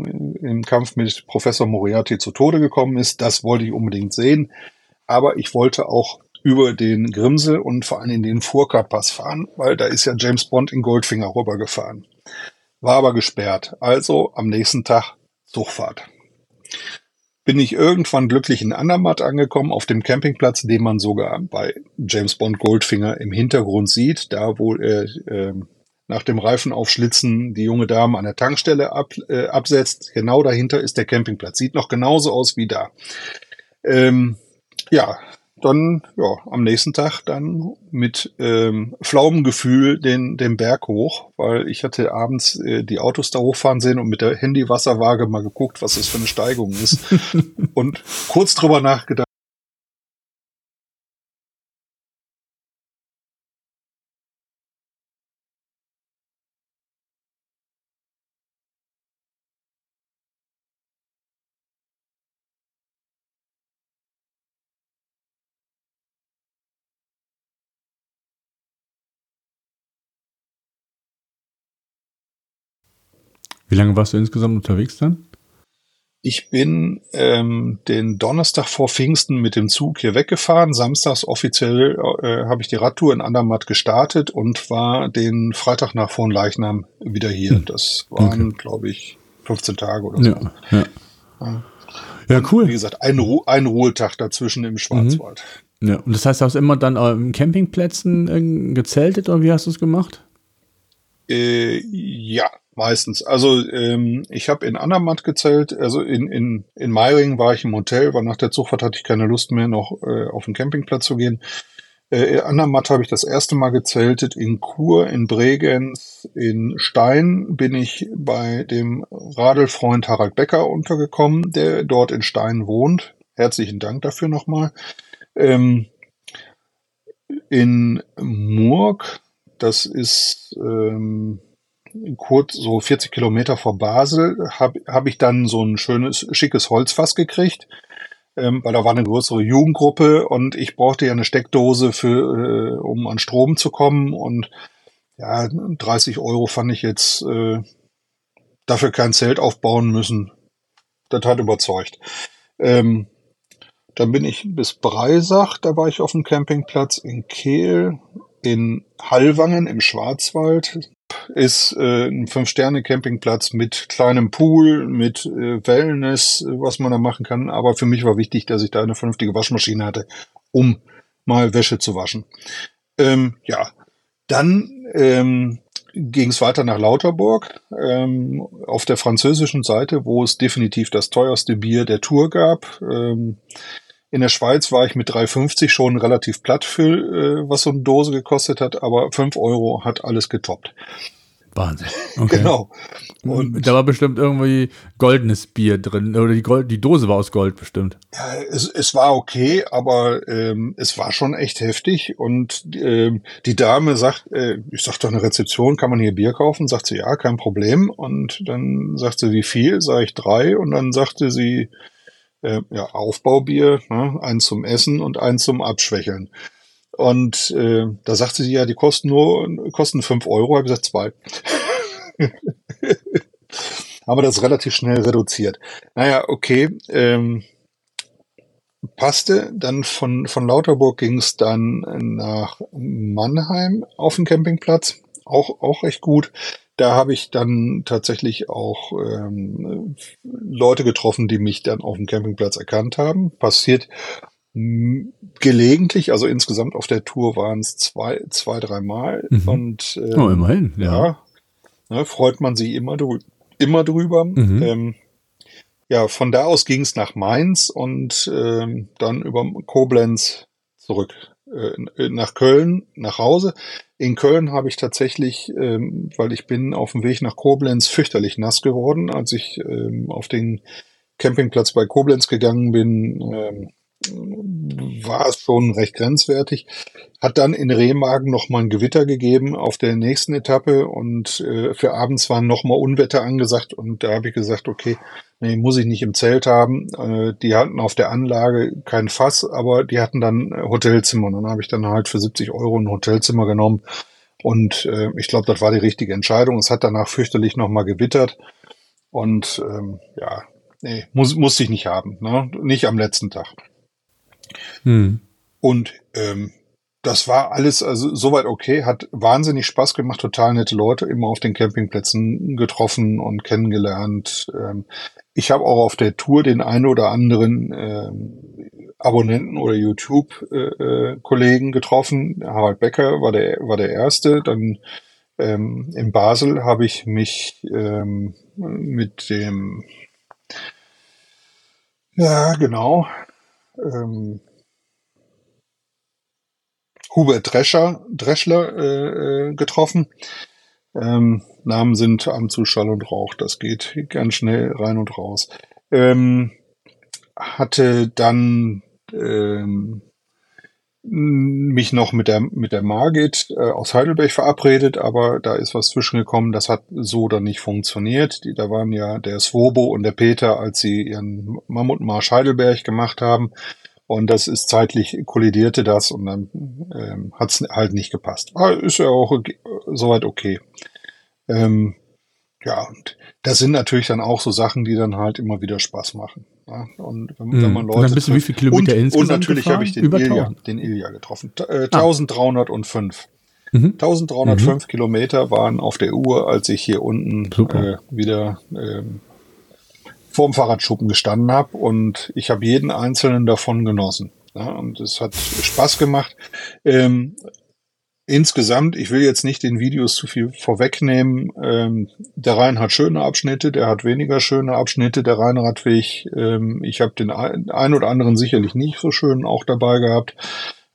im Kampf mit Professor Moriarty zu Tode gekommen ist. Das wollte ich unbedingt sehen. Aber ich wollte auch über den Grimsel und vor allem den Furka-Pass fahren, weil da ist ja James Bond in Goldfinger rübergefahren. War aber gesperrt. Also am nächsten Tag Zugfahrt. Bin ich irgendwann glücklich in Andermatt angekommen, auf dem Campingplatz, den man sogar bei James Bond Goldfinger im Hintergrund sieht, da wo er äh, nach dem Reifenaufschlitzen die junge Dame an der Tankstelle ab, äh, absetzt. Genau dahinter ist der Campingplatz. Sieht noch genauso aus wie da. Ähm, ja, dann ja, am nächsten Tag dann mit ähm, flauem Gefühl den, den Berg hoch, weil ich hatte abends äh, die Autos da hochfahren sehen und mit der Handywasserwaage mal geguckt, was das für eine Steigung ist. [LAUGHS] Und kurz drüber nachgedacht, Wie lange warst du insgesamt unterwegs dann? Ich bin ähm, den Donnerstag vor Pfingsten mit dem Zug hier weggefahren. Samstags offiziell äh, habe ich die Radtour in Andermatt gestartet und war den Freitag nach Leichnam wieder hier. Hm. Das waren, okay. glaube ich, 15 Tage oder so. Ja, ja. ja. ja cool. Wie gesagt, ein, Ru ein Ruhetag dazwischen im Schwarzwald. Mhm. Ja, und das heißt, du hast immer dann auf Campingplätzen äh, gezeltet oder wie hast du es gemacht? Äh, ja, Meistens. Also ähm, ich habe in Andermatt gezählt, also in, in, in Meiringen war ich im Hotel, weil nach der Zugfahrt hatte ich keine Lust mehr, noch äh, auf den Campingplatz zu gehen. Äh, in Andermatt habe ich das erste Mal gezeltet, in Chur, in Bregenz, in Stein bin ich bei dem Radelfreund Harald Becker untergekommen, der dort in Stein wohnt. Herzlichen Dank dafür nochmal. Ähm, in Murg, das ist... Ähm, kurz so 40 Kilometer vor Basel habe hab ich dann so ein schönes, schickes Holzfass gekriegt, ähm, weil da war eine größere Jugendgruppe und ich brauchte ja eine Steckdose für, äh, um an Strom zu kommen und ja, 30 Euro fand ich jetzt äh, dafür kein Zelt aufbauen müssen. Das hat überzeugt. Ähm, dann bin ich bis Breisach, da war ich auf dem Campingplatz in Kehl, in Hallwangen im Schwarzwald ist äh, ein Fünf-Sterne-Campingplatz mit kleinem Pool, mit äh, Wellness, was man da machen kann. Aber für mich war wichtig, dass ich da eine vernünftige Waschmaschine hatte, um mal Wäsche zu waschen. Ähm, ja, dann ähm, ging es weiter nach Lauterburg ähm, auf der französischen Seite, wo es definitiv das teuerste Bier der Tour gab. Ähm, in der Schweiz war ich mit 3,50 schon relativ platt für, äh, was so eine Dose gekostet hat, aber 5 Euro hat alles getoppt. Wahnsinn. Okay. Genau. Und da war bestimmt irgendwie goldenes Bier drin oder die, Gold, die Dose war aus Gold bestimmt. Ja, es, es war okay, aber ähm, es war schon echt heftig und ähm, die Dame sagt, äh, ich sag doch eine Rezeption, kann man hier Bier kaufen? Sagt sie, ja, kein Problem. Und dann sagt sie, wie viel? Sag ich drei und dann sagte sie, äh, ja, Aufbaubier, ne? eins zum Essen und eins zum Abschwächeln. Und äh, da sagte sie ja, die kosten nur, kosten fünf Euro, habe ich gesagt, zwei. [LAUGHS] Aber das relativ schnell reduziert. Naja, okay, ähm, passte. Dann von, von Lauterburg ging es dann nach Mannheim auf den Campingplatz. Auch, auch recht gut. Da habe ich dann tatsächlich auch ähm, Leute getroffen, die mich dann auf dem Campingplatz erkannt haben. Passiert gelegentlich, also insgesamt auf der Tour waren es zwei, zwei, dreimal. Mhm. Und ähm, oh, immerhin, ja. ja ne, freut man sich immer, drü immer drüber. Mhm. Ähm, ja, von da aus ging es nach Mainz und ähm, dann über Koblenz zurück äh, nach Köln, nach Hause. In Köln habe ich tatsächlich, ähm, weil ich bin auf dem Weg nach Koblenz fürchterlich nass geworden, als ich ähm, auf den Campingplatz bei Koblenz gegangen bin, ähm, war es schon recht grenzwertig. Hat dann in Remagen nochmal ein Gewitter gegeben auf der nächsten Etappe und äh, für abends waren nochmal Unwetter angesagt und da habe ich gesagt, okay, nee, muss ich nicht im Zelt haben. Äh, die hatten auf der Anlage kein Fass, aber die hatten dann Hotelzimmer. Und dann habe ich dann halt für 70 Euro ein Hotelzimmer genommen und äh, ich glaube, das war die richtige Entscheidung. Es hat danach fürchterlich nochmal gewittert und ähm, ja, nee, muss, muss ich nicht haben, ne? nicht am letzten Tag. Hm. Und ähm, das war alles also soweit okay, hat wahnsinnig Spaß gemacht, total nette Leute immer auf den Campingplätzen getroffen und kennengelernt. Ähm, ich habe auch auf der Tour den einen oder anderen ähm, Abonnenten oder YouTube-Kollegen äh, getroffen. Harald Becker war der war der erste. Dann ähm, in Basel habe ich mich ähm, mit dem ja genau ähm, Hubert Drescher, Dreschler äh, äh, getroffen. Ähm, Namen sind am zu Schall und Rauch. Das geht ganz schnell rein und raus. Ähm, hatte dann ähm, mich noch mit der mit der Margit äh, aus Heidelberg verabredet, aber da ist was zwischengekommen, das hat so dann nicht funktioniert. Die, da waren ja der Swobo und der Peter, als sie ihren Mammutmarsch Heidelberg gemacht haben, und das ist zeitlich kollidierte das und dann ähm, hat es halt nicht gepasst. Aber ist ja auch okay, soweit okay. Ähm, ja, und das sind natürlich dann auch so Sachen, die dann halt immer wieder Spaß machen. Ja? Und wenn, mhm. wenn man Leute. Und dann bist du wie viele Kilometer und, insgesamt Und natürlich habe ich den Über Ilja, den Ilja getroffen. Äh, 1305. Mhm. 1305 mhm. Kilometer waren auf der Uhr, als ich hier unten äh, wieder ähm, vorm Fahrradschuppen gestanden habe und ich habe jeden einzelnen davon genossen. Ja, und es hat Spaß gemacht. Ähm, insgesamt, ich will jetzt nicht den Videos zu viel vorwegnehmen, ähm, der Rhein hat schöne Abschnitte, der hat weniger schöne Abschnitte, der Rheinradweg. Ähm, ich habe den ein, oder anderen sicherlich nicht so schön auch dabei gehabt,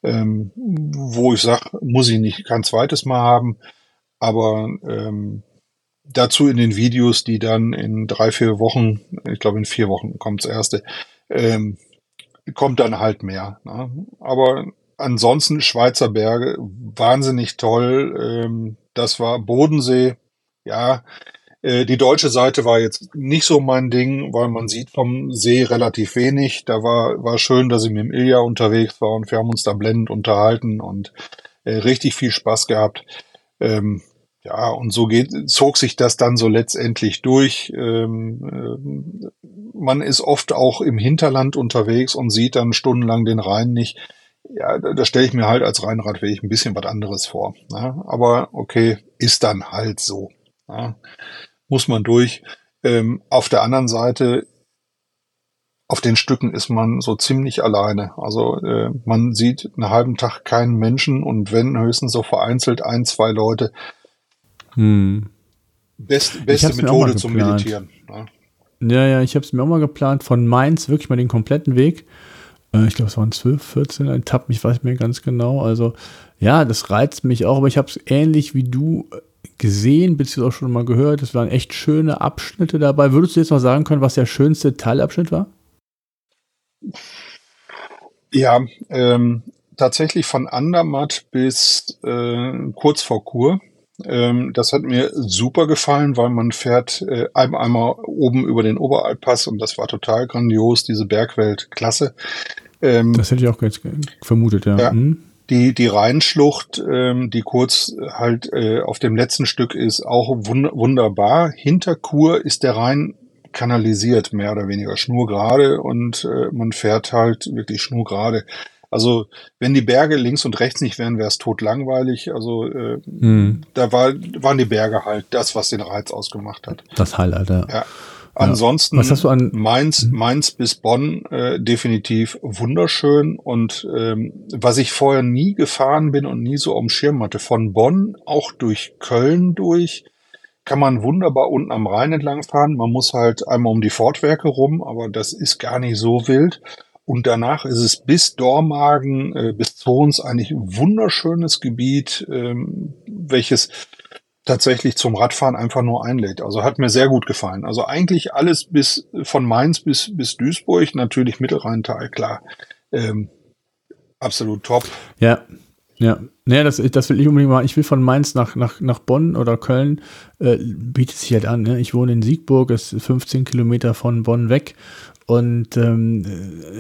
ähm, wo ich sage, muss ich nicht kein zweites Mal haben. Aber ähm, dazu in den Videos, die dann in drei, vier Wochen, ich glaube in vier Wochen kommt's erste, ähm, kommt dann halt mehr. Ne? Aber ansonsten Schweizer Berge, wahnsinnig toll. Ähm, das war Bodensee. Ja, äh, die deutsche Seite war jetzt nicht so mein Ding, weil man sieht vom See relativ wenig. Da war, war schön, dass ich mit dem Ilja unterwegs war und wir haben uns da blendend unterhalten und äh, richtig viel Spaß gehabt. Ähm, ja, und so geht, zog sich das dann so letztendlich durch. Ähm, äh, man ist oft auch im Hinterland unterwegs und sieht dann stundenlang den Rhein nicht. Ja, da, da stelle ich mir halt als Rheinradweg ein bisschen was anderes vor. Ne? Aber okay, ist dann halt so. Ne? Muss man durch. Ähm, auf der anderen Seite, auf den Stücken ist man so ziemlich alleine. Also äh, man sieht einen halben Tag keinen Menschen und wenn höchstens so vereinzelt ein, zwei Leute, hm. Best, beste Methode zum Meditieren. Ne? Ja, ja, ich habe es mir auch mal geplant, von Mainz wirklich mal den kompletten Weg. Äh, ich glaube, es waren 12, 14 Etappen, ich weiß mir ganz genau. Also, ja, das reizt mich auch, aber ich habe es ähnlich wie du gesehen, beziehungsweise auch schon mal gehört. Es waren echt schöne Abschnitte dabei. Würdest du jetzt noch sagen können, was der schönste Teilabschnitt war? Ja, ähm, tatsächlich von Andermatt bis äh, kurz vor Kur ähm, das hat mir super gefallen, weil man fährt äh, einmal oben über den Oberalpass und das war total grandios, diese Bergwelt, klasse. Ähm, das hätte ich auch jetzt vermutet, ja. ja mhm. Die, die Rheinschlucht, ähm, die kurz halt äh, auf dem letzten Stück ist, auch wund wunderbar. Hinter Kur ist der Rhein kanalisiert, mehr oder weniger schnurgerade und äh, man fährt halt wirklich schnurgerade. Also wenn die Berge links und rechts nicht wären, wäre es totlangweilig. Also äh, mhm. da war, waren die Berge halt das, was den Reiz ausgemacht hat. Das Highlight, ja. ja. Ansonsten Was hast du an Mainz, mhm. Mainz bis Bonn äh, definitiv wunderschön und ähm, was ich vorher nie gefahren bin und nie so am Schirm hatte, von Bonn auch durch Köln durch, kann man wunderbar unten am Rhein entlang fahren. Man muss halt einmal um die Fortwerke rum, aber das ist gar nicht so wild. Und danach ist es bis Dormagen, äh, bis Zons eigentlich ein wunderschönes Gebiet, ähm, welches tatsächlich zum Radfahren einfach nur einlädt. Also hat mir sehr gut gefallen. Also eigentlich alles bis von Mainz bis bis Duisburg, natürlich Mittelrheintal, klar. ähm, absolut top. Ja, ja, naja, das, das will ich unbedingt mal. Ich will von Mainz nach, nach, nach Bonn oder Köln, äh, bietet sich halt an. Ne? Ich wohne in Siegburg, ist 15 Kilometer von Bonn weg. Und ähm,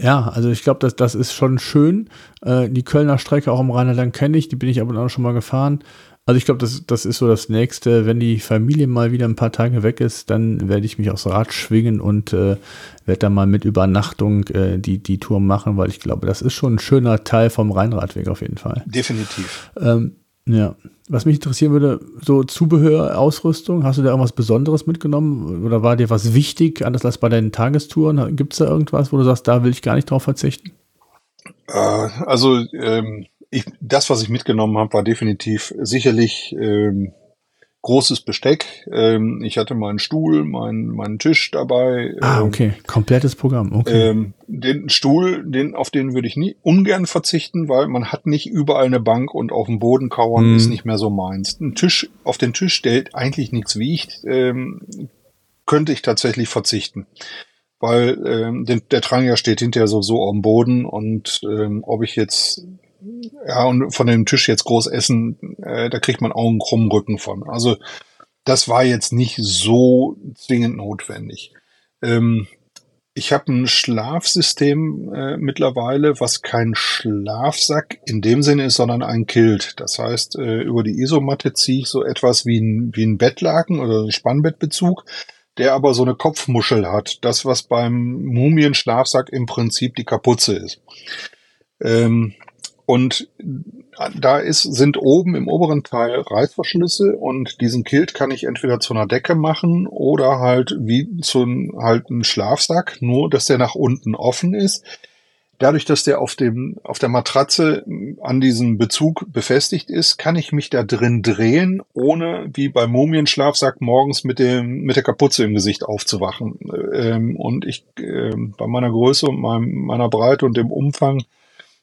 ja, also ich glaube, das, das ist schon schön. Äh, die Kölner Strecke auch im Rheinland kenne ich, die bin ich aber auch schon mal gefahren. Also ich glaube, das, das ist so das Nächste. Wenn die Familie mal wieder ein paar Tage weg ist, dann werde ich mich aufs Rad schwingen und äh, werde dann mal mit Übernachtung äh, die, die Tour machen, weil ich glaube, das ist schon ein schöner Teil vom Rheinradweg auf jeden Fall. Definitiv. Ähm, ja. Was mich interessieren würde, so Zubehör, Ausrüstung, hast du da irgendwas Besonderes mitgenommen oder war dir was wichtig, anders als bei deinen Tagestouren? Gibt es da irgendwas, wo du sagst, da will ich gar nicht drauf verzichten? Äh, also ähm, ich, das, was ich mitgenommen habe, war definitiv sicherlich ähm, großes Besteck. Ähm, ich hatte meinen Stuhl, meinen, meinen Tisch dabei. Ah, ähm, okay. Komplettes Programm. Okay. Ähm, den Stuhl, den, auf den würde ich nie ungern verzichten, weil man hat nicht überall eine Bank und auf dem Boden kauern mm. ist nicht mehr so meins. Ein Tisch, auf den Tisch, der eigentlich nichts wiegt, ähm, könnte ich tatsächlich verzichten. Weil ähm, den, der Trangia steht hinterher so, so am Boden und ähm, ob ich jetzt ja, und von dem Tisch jetzt groß essen, äh, da kriegt man auch einen krummen Rücken von. Also das war jetzt nicht so zwingend notwendig. Ähm, ich habe ein Schlafsystem äh, mittlerweile, was kein Schlafsack in dem Sinne ist, sondern ein Kilt. Das heißt, äh, über die Isomatte ziehe ich so etwas wie ein, wie ein Bettlaken oder ein Spannbettbezug, der aber so eine Kopfmuschel hat. Das, was beim Mumienschlafsack im Prinzip die Kapuze ist. Ähm, und da ist, sind oben im oberen Teil Reißverschlüsse und diesen Kilt kann ich entweder zu einer Decke machen oder halt wie zu einem, halt einen Schlafsack, nur dass der nach unten offen ist. Dadurch, dass der auf dem, auf der Matratze an diesem Bezug befestigt ist, kann ich mich da drin drehen, ohne wie beim Mumienschlafsack morgens mit dem, mit der Kapuze im Gesicht aufzuwachen. Ähm, und ich, ähm, bei meiner Größe und meinem, meiner Breite und dem Umfang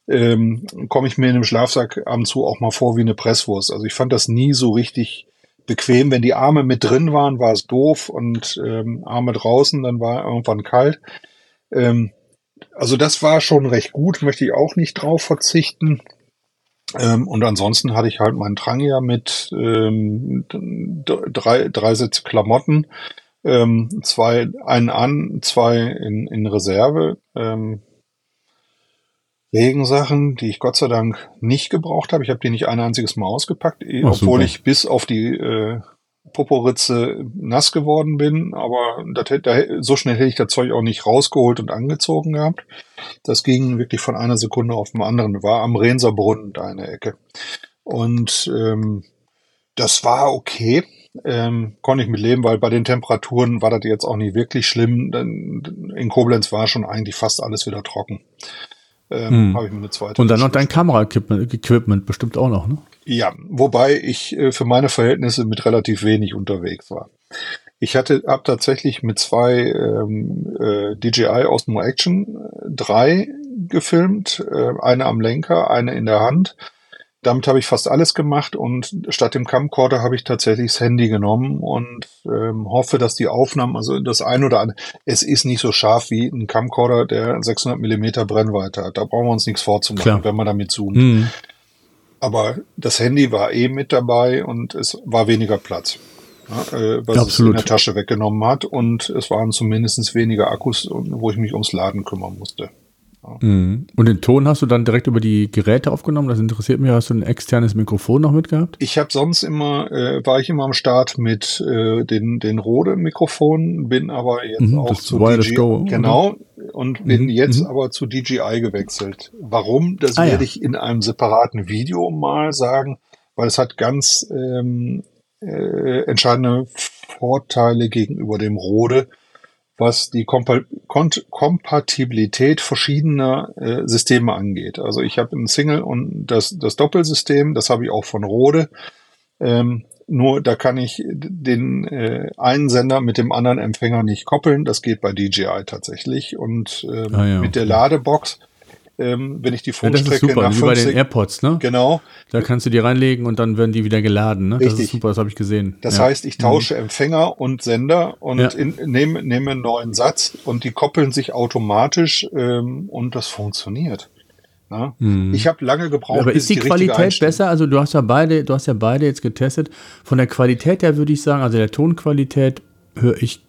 ähm, komme ich mir in dem Schlafsack ab und zu auch mal vor wie eine Presswurst. Also ich fand das nie so richtig bequem. Wenn die Arme mit drin waren, war es doof und ähm, Arme draußen, dann war irgendwann kalt. Ähm, also das war schon recht gut, möchte ich auch nicht drauf verzichten. Ähm, und ansonsten hatte ich halt meinen Trangia mit ähm, drei, drei Sätze Klamotten, ähm, zwei, einen an, zwei in, in Reserve. Ähm, Regensachen, die ich Gott sei Dank nicht gebraucht habe. Ich habe die nicht ein einziges Mal ausgepackt, Ach, obwohl super. ich bis auf die äh, Poporitze nass geworden bin. Aber das, da, so schnell hätte ich das Zeug auch nicht rausgeholt und angezogen gehabt. Das ging wirklich von einer Sekunde auf den anderen. War am Renserbrunnen da in der Ecke. Und ähm, das war okay. Ähm, konnte ich mit leben, weil bei den Temperaturen war das jetzt auch nicht wirklich schlimm. Denn in Koblenz war schon eigentlich fast alles wieder trocken ähm, hm. habe ich mir eine zweite. Und dann noch dein Kamera-Equipment bestimmt auch noch, ne? Ja, wobei ich äh, für meine Verhältnisse mit relativ wenig unterwegs war. Ich hatte ab tatsächlich mit zwei ähm, äh, DJI Osmo Action 3 äh, gefilmt, äh, eine am Lenker, eine in der Hand damit habe ich fast alles gemacht und statt dem Camcorder habe ich tatsächlich das Handy genommen und ähm, hoffe, dass die Aufnahmen, also das ein oder andere, es ist nicht so scharf wie ein Camcorder, der 600 Millimeter Brennweite hat. Da brauchen wir uns nichts vorzumachen, Klar. wenn man damit zoomt. Mhm. Aber das Handy war eh mit dabei und es war weniger Platz. Ja, äh, was Absolut. es in der Tasche weggenommen hat und es waren zumindest weniger Akkus, wo ich mich ums Laden kümmern musste. Mhm. Und den Ton hast du dann direkt über die Geräte aufgenommen? Das interessiert mich. Hast du ein externes Mikrofon noch mitgehabt? Ich habe sonst immer, äh, war ich immer am Start mit äh, den, den Rode-Mikrofonen, bin aber jetzt mhm, auch zu DJI. Go, genau. Oder? Und bin mhm. jetzt mhm. aber zu DJI gewechselt. Warum? Das ah, werde ja. ich in einem separaten Video mal sagen, weil es hat ganz ähm, äh, entscheidende Vorteile gegenüber dem Rode was die Kompa Kompatibilität verschiedener äh, Systeme angeht. Also ich habe ein Single und das, das Doppelsystem, das habe ich auch von Rode. Ähm, nur da kann ich den äh, einen Sender mit dem anderen Empfänger nicht koppeln. Das geht bei DJI tatsächlich. Und ähm, ah, ja. mit der Ladebox ähm, wenn ich die Funkstrecke ja, das ist super, nach wie bei den AirPods, ne? Genau. Da kannst du die reinlegen und dann werden die wieder geladen, ne? Richtig. Das ist super, das habe ich gesehen. Das ja. heißt, ich tausche mhm. Empfänger und Sender und ja. nehme, nehme einen neuen Satz und die koppeln sich automatisch ähm, und das funktioniert. Ja? Mhm. Ich habe lange gebraucht. Aber ist die, die Qualität besser? Also du hast ja beide, du hast ja beide jetzt getestet. Von der Qualität her würde ich sagen, also der Tonqualität höre ich,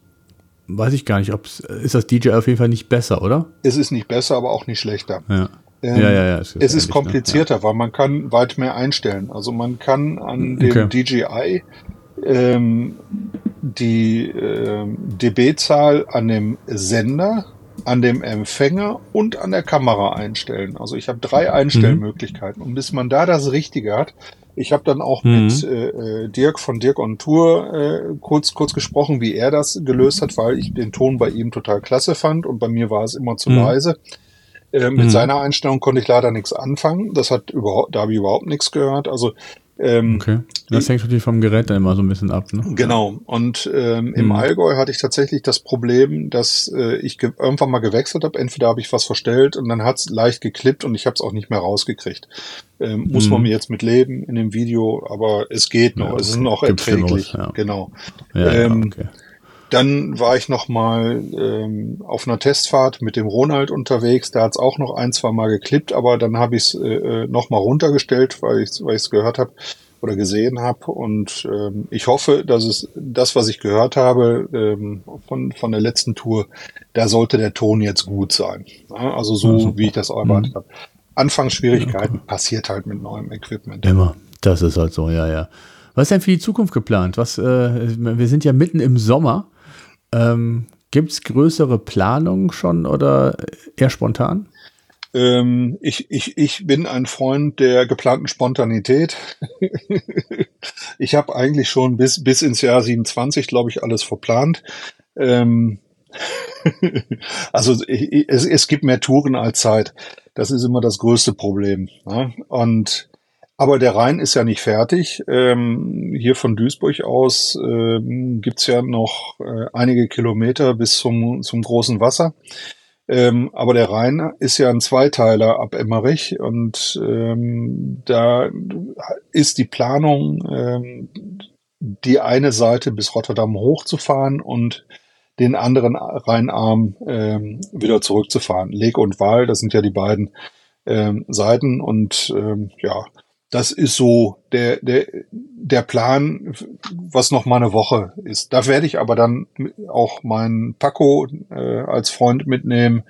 weiß ich gar nicht, ob ist das DJ auf jeden Fall nicht besser, oder? Es ist nicht besser, aber auch nicht schlechter. Ja. Ähm, ja, ja, ja, es ist, es ist komplizierter, ne? weil man kann weit mehr einstellen. Also man kann an dem okay. DJI ähm, die ähm, dB-Zahl an dem Sender, an dem Empfänger und an der Kamera einstellen. Also ich habe drei Einstellmöglichkeiten. Mhm. Und bis man da das Richtige hat, ich habe dann auch mhm. mit äh, äh, Dirk von Dirk on Tour äh, kurz, kurz gesprochen, wie er das gelöst hat, weil ich den Ton bei ihm total klasse fand und bei mir war es immer zu mhm. leise. Äh, mit mhm. seiner Einstellung konnte ich leider nichts anfangen. Das hat überhaupt, da habe ich überhaupt nichts gehört. Also ähm, okay. Das hängt natürlich vom Gerät dann immer so ein bisschen ab. Ne? Genau. Und ähm, im hm. Allgäu hatte ich tatsächlich das Problem, dass äh, ich irgendwann mal gewechselt habe. Entweder habe ich was verstellt und dann hat es leicht geklippt und ich habe es auch nicht mehr rausgekriegt. Ähm, muss man mir jetzt mit leben in dem Video, aber es geht noch. Ja, okay. Es ist noch erträglich. Ja. Genau. Ja, ähm, okay. Dann war ich noch mal ähm, auf einer Testfahrt mit dem Ronald unterwegs. Da hat es auch noch ein, zwei Mal geklippt, aber dann habe ich es äh, äh, noch mal runtergestellt, weil ich weil es gehört habe oder gesehen habe. Und ähm, ich hoffe, dass es das, was ich gehört habe ähm, von von der letzten Tour, da sollte der Ton jetzt gut sein. Ja, also so, ja, wie ich das erwartet mhm. habe. Anfangsschwierigkeiten ja, passiert halt mit neuem Equipment. Immer. Das ist halt so, ja, ja. Was ist denn für die Zukunft geplant? Was, äh, wir sind ja mitten im Sommer. Ähm, Gibt es größere Planungen schon oder eher spontan? Ähm, ich, ich, ich bin ein Freund der geplanten Spontanität. [LAUGHS] ich habe eigentlich schon bis, bis ins Jahr 27, glaube ich, alles verplant. Ähm, [LAUGHS] also es, es gibt mehr Touren als Zeit. Das ist immer das größte Problem. Ne? Und aber der Rhein ist ja nicht fertig. Ähm, hier von Duisburg aus ähm, gibt's ja noch äh, einige Kilometer bis zum, zum großen Wasser. Ähm, aber der Rhein ist ja ein Zweiteiler ab Emmerich und ähm, da ist die Planung, ähm, die eine Seite bis Rotterdam hochzufahren und den anderen Rheinarm ähm, wieder zurückzufahren. Leg und Wahl, das sind ja die beiden ähm, Seiten und ähm, ja, das ist so der, der, der Plan, was noch mal eine Woche ist. Da werde ich aber dann auch meinen Paco äh, als Freund mitnehmen.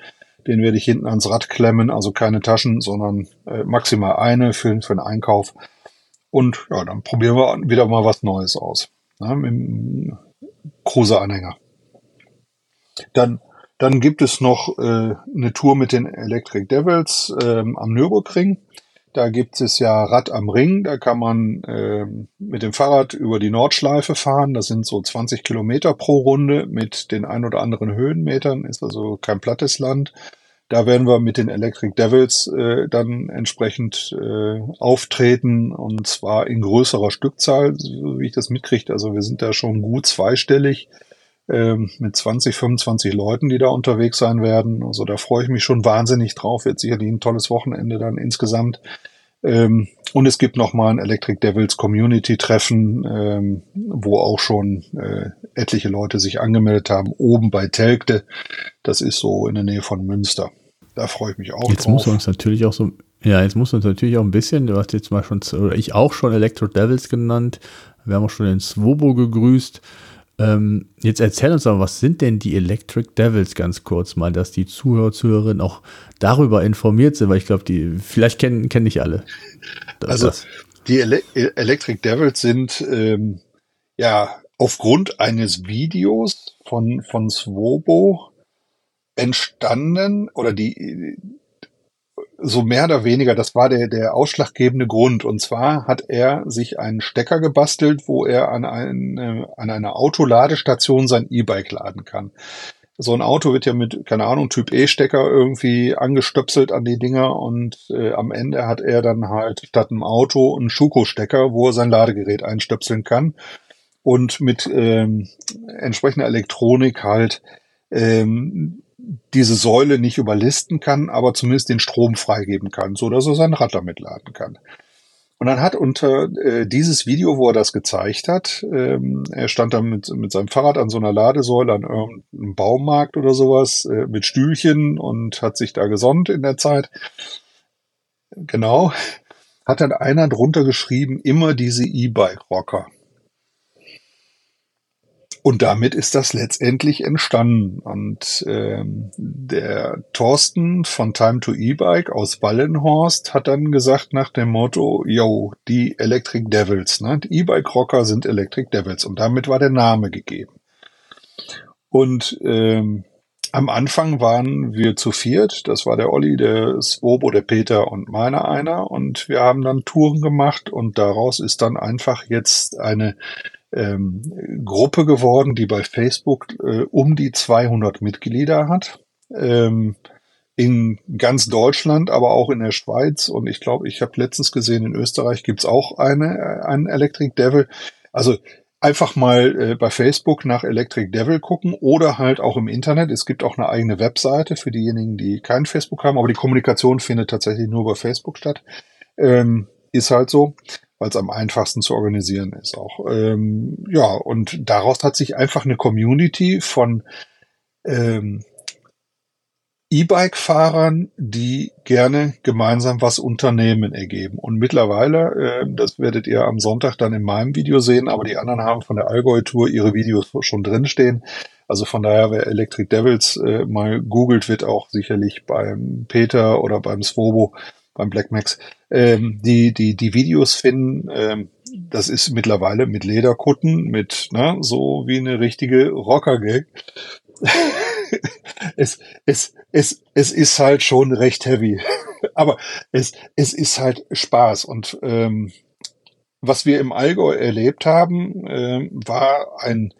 Den werde ich hinten ans Rad klemmen, also keine Taschen, sondern äh, maximal eine für, für den Einkauf. Und ja, dann probieren wir wieder mal was Neues aus. Ja, mit dem Cruiser-Anhänger. Dann, dann gibt es noch äh, eine Tour mit den Electric Devils ähm, am Nürburgring. Da gibt es ja Rad am Ring, da kann man äh, mit dem Fahrrad über die Nordschleife fahren. Das sind so 20 Kilometer pro Runde mit den ein oder anderen Höhenmetern, ist also kein plattes Land. Da werden wir mit den Electric Devils äh, dann entsprechend äh, auftreten und zwar in größerer Stückzahl, so wie ich das mitkriege. Also wir sind da schon gut zweistellig mit 20, 25 Leuten, die da unterwegs sein werden. Also da freue ich mich schon wahnsinnig drauf. Wird sicherlich ein tolles Wochenende dann insgesamt. Ähm, und es gibt noch mal ein Electric Devils Community Treffen, ähm, wo auch schon äh, etliche Leute sich angemeldet haben, oben bei Telgte. Das ist so in der Nähe von Münster. Da freue ich mich auch jetzt drauf. Jetzt muss uns natürlich auch so, ja, jetzt muss uns natürlich auch ein bisschen, du hast jetzt mal schon, oder ich auch schon Electro Devils genannt. Wir haben auch schon den Swobo gegrüßt. Ähm, jetzt erzähl uns aber, was sind denn die Electric Devils ganz kurz mal, dass die Zuhörer, Zuhörerinnen auch darüber informiert sind, weil ich glaube, die vielleicht kennen, kennen nicht alle. Das also die Ele Electric Devils sind ähm, ja aufgrund eines Videos von, von Swobo entstanden oder die so mehr oder weniger, das war der, der ausschlaggebende Grund. Und zwar hat er sich einen Stecker gebastelt, wo er an, ein, an einer Autoladestation sein E-Bike laden kann. So ein Auto wird ja mit, keine Ahnung, Typ E-Stecker irgendwie angestöpselt an die Dinger und äh, am Ende hat er dann halt statt einem Auto einen Schuko-Stecker, wo er sein Ladegerät einstöpseln kann und mit ähm, entsprechender Elektronik halt ähm, diese Säule nicht überlisten kann, aber zumindest den Strom freigeben kann, so dass er sein Rad damit laden kann. Und dann hat unter äh, dieses Video, wo er das gezeigt hat, ähm, er stand dann mit, mit seinem Fahrrad an so einer Ladesäule an irgendeinem Baumarkt oder sowas äh, mit Stühlchen und hat sich da gesonnt in der Zeit. genau, hat dann einer drunter geschrieben, immer diese E-Bike-Rocker. Und damit ist das letztendlich entstanden. Und ähm, der Thorsten von Time to E-Bike aus Wallenhorst hat dann gesagt nach dem Motto, yo, die Electric Devils, ne? Die E-Bike-Rocker sind Electric Devils. Und damit war der Name gegeben. Und ähm, am Anfang waren wir zu viert. Das war der Olli, der Swobo, der Peter und meiner einer. Und wir haben dann Touren gemacht und daraus ist dann einfach jetzt eine ähm, Gruppe geworden, die bei Facebook äh, um die 200 Mitglieder hat. Ähm, in ganz Deutschland, aber auch in der Schweiz. Und ich glaube, ich habe letztens gesehen, in Österreich gibt's auch eine, äh, einen Electric Devil. Also einfach mal äh, bei Facebook nach Electric Devil gucken oder halt auch im Internet. Es gibt auch eine eigene Webseite für diejenigen, die kein Facebook haben, aber die Kommunikation findet tatsächlich nur bei Facebook statt. Ähm, ist halt so weil es am einfachsten zu organisieren ist auch. Ähm, ja, und daraus hat sich einfach eine Community von ähm, E-Bike-Fahrern, die gerne gemeinsam was unternehmen, ergeben. Und mittlerweile, äh, das werdet ihr am Sonntag dann in meinem Video sehen, aber die anderen haben von der Allgäu-Tour ihre Videos schon drinstehen. Also von daher, wer Electric Devils äh, mal googelt, wird auch sicherlich beim Peter oder beim Svobo beim Black Max, ähm, die, die, die Videos finden, ähm, das ist mittlerweile mit Lederkutten, mit, ne, so wie eine richtige Rocker-Gag. [LAUGHS] es, es, es, es ist halt schon recht heavy. [LAUGHS] Aber es, es ist halt Spaß. Und ähm, was wir im Allgäu erlebt haben, äh, war ein,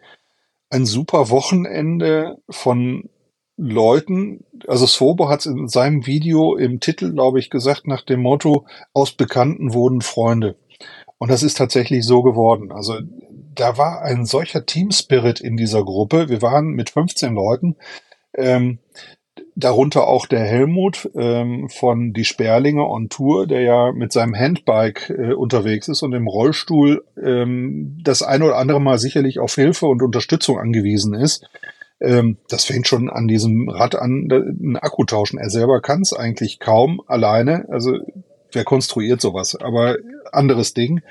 ein super Wochenende von Leuten, also Svobo hat es in seinem Video im Titel, glaube ich, gesagt, nach dem Motto, aus Bekannten wurden Freunde. Und das ist tatsächlich so geworden. Also da war ein solcher Team-Spirit in dieser Gruppe. Wir waren mit 15 Leuten, ähm, darunter auch der Helmut ähm, von Die Sperlinge on Tour, der ja mit seinem Handbike äh, unterwegs ist und im Rollstuhl ähm, das ein oder andere Mal sicherlich auf Hilfe und Unterstützung angewiesen ist. Ähm, das fängt schon an diesem Rad an, einen Akku tauschen. Er selber kann es eigentlich kaum alleine. Also wer konstruiert sowas? Aber anderes Ding.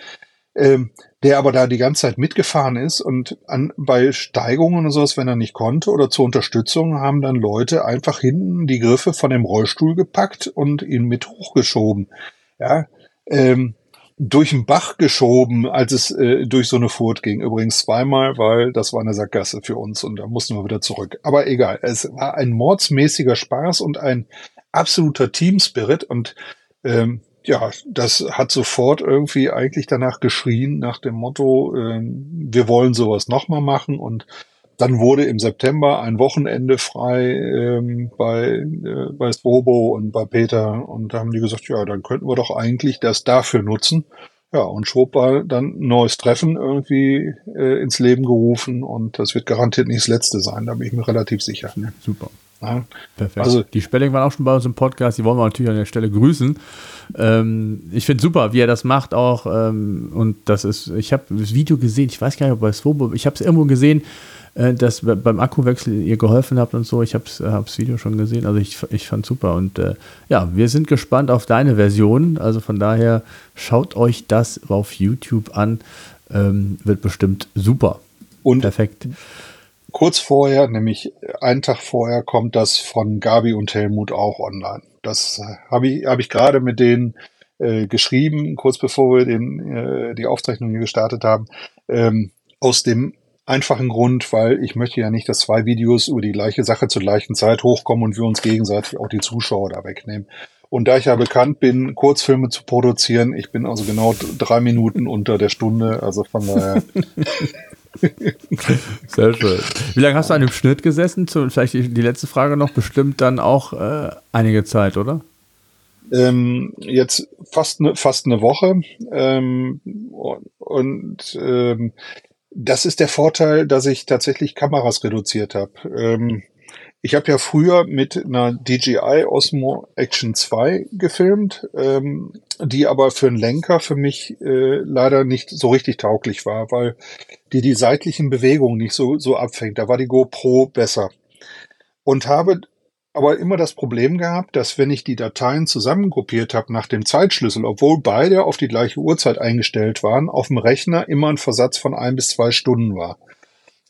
Ähm, der aber da die ganze Zeit mitgefahren ist und an, bei Steigungen und sowas, wenn er nicht konnte oder zur Unterstützung, haben dann Leute einfach hinten die Griffe von dem Rollstuhl gepackt und ihn mit hochgeschoben. Ja, ähm, durch den Bach geschoben, als es äh, durch so eine Furt ging. Übrigens zweimal, weil das war eine Sackgasse für uns und da mussten wir wieder zurück. Aber egal, es war ein mordsmäßiger Spaß und ein absoluter Teamspirit und ähm, ja, das hat sofort irgendwie eigentlich danach geschrien, nach dem Motto, ähm, wir wollen sowas nochmal machen und dann wurde im September ein Wochenende frei ähm, bei, äh, bei Swobo und bei Peter und da haben die gesagt, ja, dann könnten wir doch eigentlich das dafür nutzen. Ja, und schwupp war dann ein neues Treffen irgendwie äh, ins Leben gerufen und das wird garantiert nicht das letzte sein, da bin ich mir relativ sicher. Ja, super. Ja. Perfekt. Also die Spelling waren auch schon bei uns im Podcast, die wollen wir natürlich an der Stelle grüßen. Ähm, ich finde super, wie er das macht auch. Ähm, und das ist, ich habe das Video gesehen, ich weiß gar nicht, ob bei Swobo, ich habe es irgendwo gesehen, äh, dass beim Akkuwechsel ihr geholfen habt und so. Ich habe äh, das Video schon gesehen, also ich, ich fand super. Und äh, ja, wir sind gespannt auf deine Version. Also von daher schaut euch das auf YouTube an. Ähm, wird bestimmt super. Und Perfekt. Kurz vorher, nämlich einen Tag vorher, kommt das von Gabi und Helmut auch online. Das äh, habe ich, hab ich gerade mit denen äh, geschrieben, kurz bevor wir den, äh, die Aufzeichnung hier gestartet haben. Ähm, aus dem einfachen Grund, weil ich möchte ja nicht, dass zwei Videos über die gleiche Sache zur gleichen Zeit hochkommen und wir uns gegenseitig auch die Zuschauer da wegnehmen. Und da ich ja bekannt bin, Kurzfilme zu produzieren, ich bin also genau drei Minuten unter der Stunde, also von daher. [LAUGHS] Sehr schön. Wie lange hast du an dem Schnitt gesessen? Vielleicht die letzte Frage noch, bestimmt dann auch äh, einige Zeit, oder? Ähm, jetzt fast eine fast eine Woche ähm, und, und ähm, das ist der Vorteil, dass ich tatsächlich Kameras reduziert habe. Ähm, ich habe ja früher mit einer DJI Osmo Action 2 gefilmt, ähm, die aber für einen Lenker für mich äh, leider nicht so richtig tauglich war, weil die die seitlichen Bewegungen nicht so, so abfängt. Da war die GoPro besser. Und habe aber immer das Problem gehabt, dass wenn ich die Dateien zusammengruppiert habe nach dem Zeitschlüssel, obwohl beide auf die gleiche Uhrzeit eingestellt waren, auf dem Rechner immer ein Versatz von ein bis zwei Stunden war.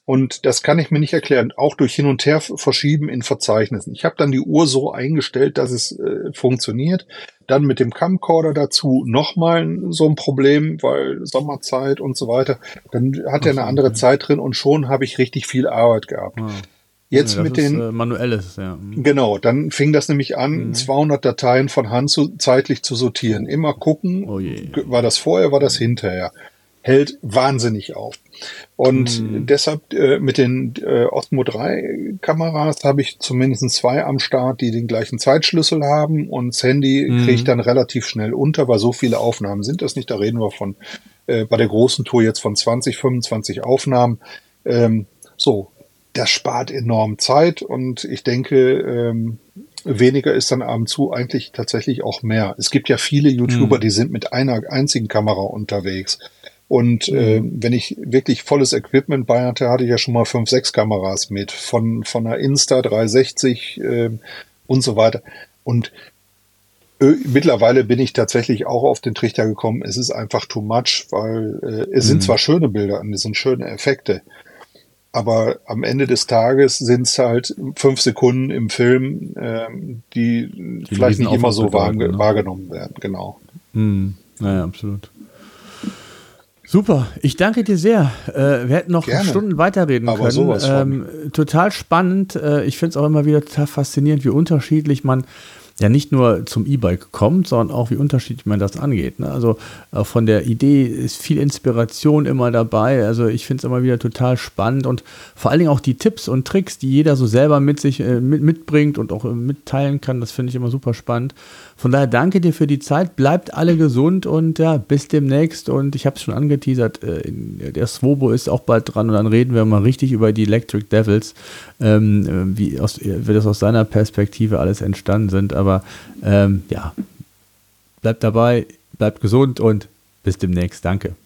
Und das kann ich mir nicht erklären, auch durch Hin und Her verschieben in Verzeichnissen. Ich habe dann die Uhr so eingestellt, dass es äh, funktioniert. Dann mit dem Camcorder dazu nochmal so ein Problem, weil Sommerzeit und so weiter. Dann hat er eine andere Zeit drin und schon habe ich richtig viel Arbeit gehabt. Ja. Jetzt Ja, mit den äh, manuelles, ja. Mhm. Genau, dann fing das nämlich an, Mhm. 200 Dateien von Hand zu, zeitlich zu sortieren. Immer gucken, Oh war das vorher, war das hinterher. Hält wahnsinnig auf. Und Mhm. deshalb äh, mit den äh, Osmo 3 Kameras habe ich zumindest zwei am Start, die den gleichen Zeitschlüssel haben und das Handy Mhm. kriege ich dann relativ schnell unter, weil so viele Aufnahmen sind das nicht. Da reden wir von äh, bei der großen Tour jetzt von 20, 25 Aufnahmen. Ähm, so, das spart enorm Zeit und ich denke, ähm, weniger ist dann ab und zu eigentlich tatsächlich auch mehr. Es gibt ja viele YouTuber, Mhm. die sind mit einer einzigen Kamera unterwegs. Und äh, wenn ich wirklich volles Equipment bei hatte, hatte ich ja schon mal fünf, sechs Kameras mit. Von, von einer Insta 360 äh, und so weiter. Und äh, mittlerweile bin ich tatsächlich auch auf den Trichter gekommen, es ist einfach too much, weil äh, es sind Mhm. zwar schöne Bilder und es sind schöne Effekte, aber am Ende des Tages sind es halt fünf Sekunden im Film, ähm, die, vielleicht riesen nicht immer so wahr, ne? wahrgenommen werden. Genau. Hm, naja, absolut. Super, ich danke dir sehr. Äh, wir hätten noch Gerne. Stunden weiterreden Aber können. sowas von. Ähm, total spannend. Äh, ich finde es auch immer wieder total faszinierend, wie unterschiedlich man ja nicht nur zum E-Bike kommt, sondern auch wie unterschiedlich man das angeht. Ne? Also äh, von der Idee ist viel Inspiration immer dabei. Also ich finde es immer wieder total spannend und vor allen Dingen auch die Tipps und Tricks, die jeder so selber mit sich äh, mit, mitbringt und auch äh, mitteilen kann, das finde ich immer super spannend. Von daher danke dir für die Zeit, bleibt alle gesund und ja, bis demnächst. Und ich habe es schon angeteasert, äh, der Swobo ist auch bald dran und dann reden wir mal richtig über die Electric Devils, ähm, äh, wie, aus, wie das aus seiner Perspektive alles entstanden sind. Aber ähm, ja, bleibt dabei, bleibt gesund und bis demnächst. Danke.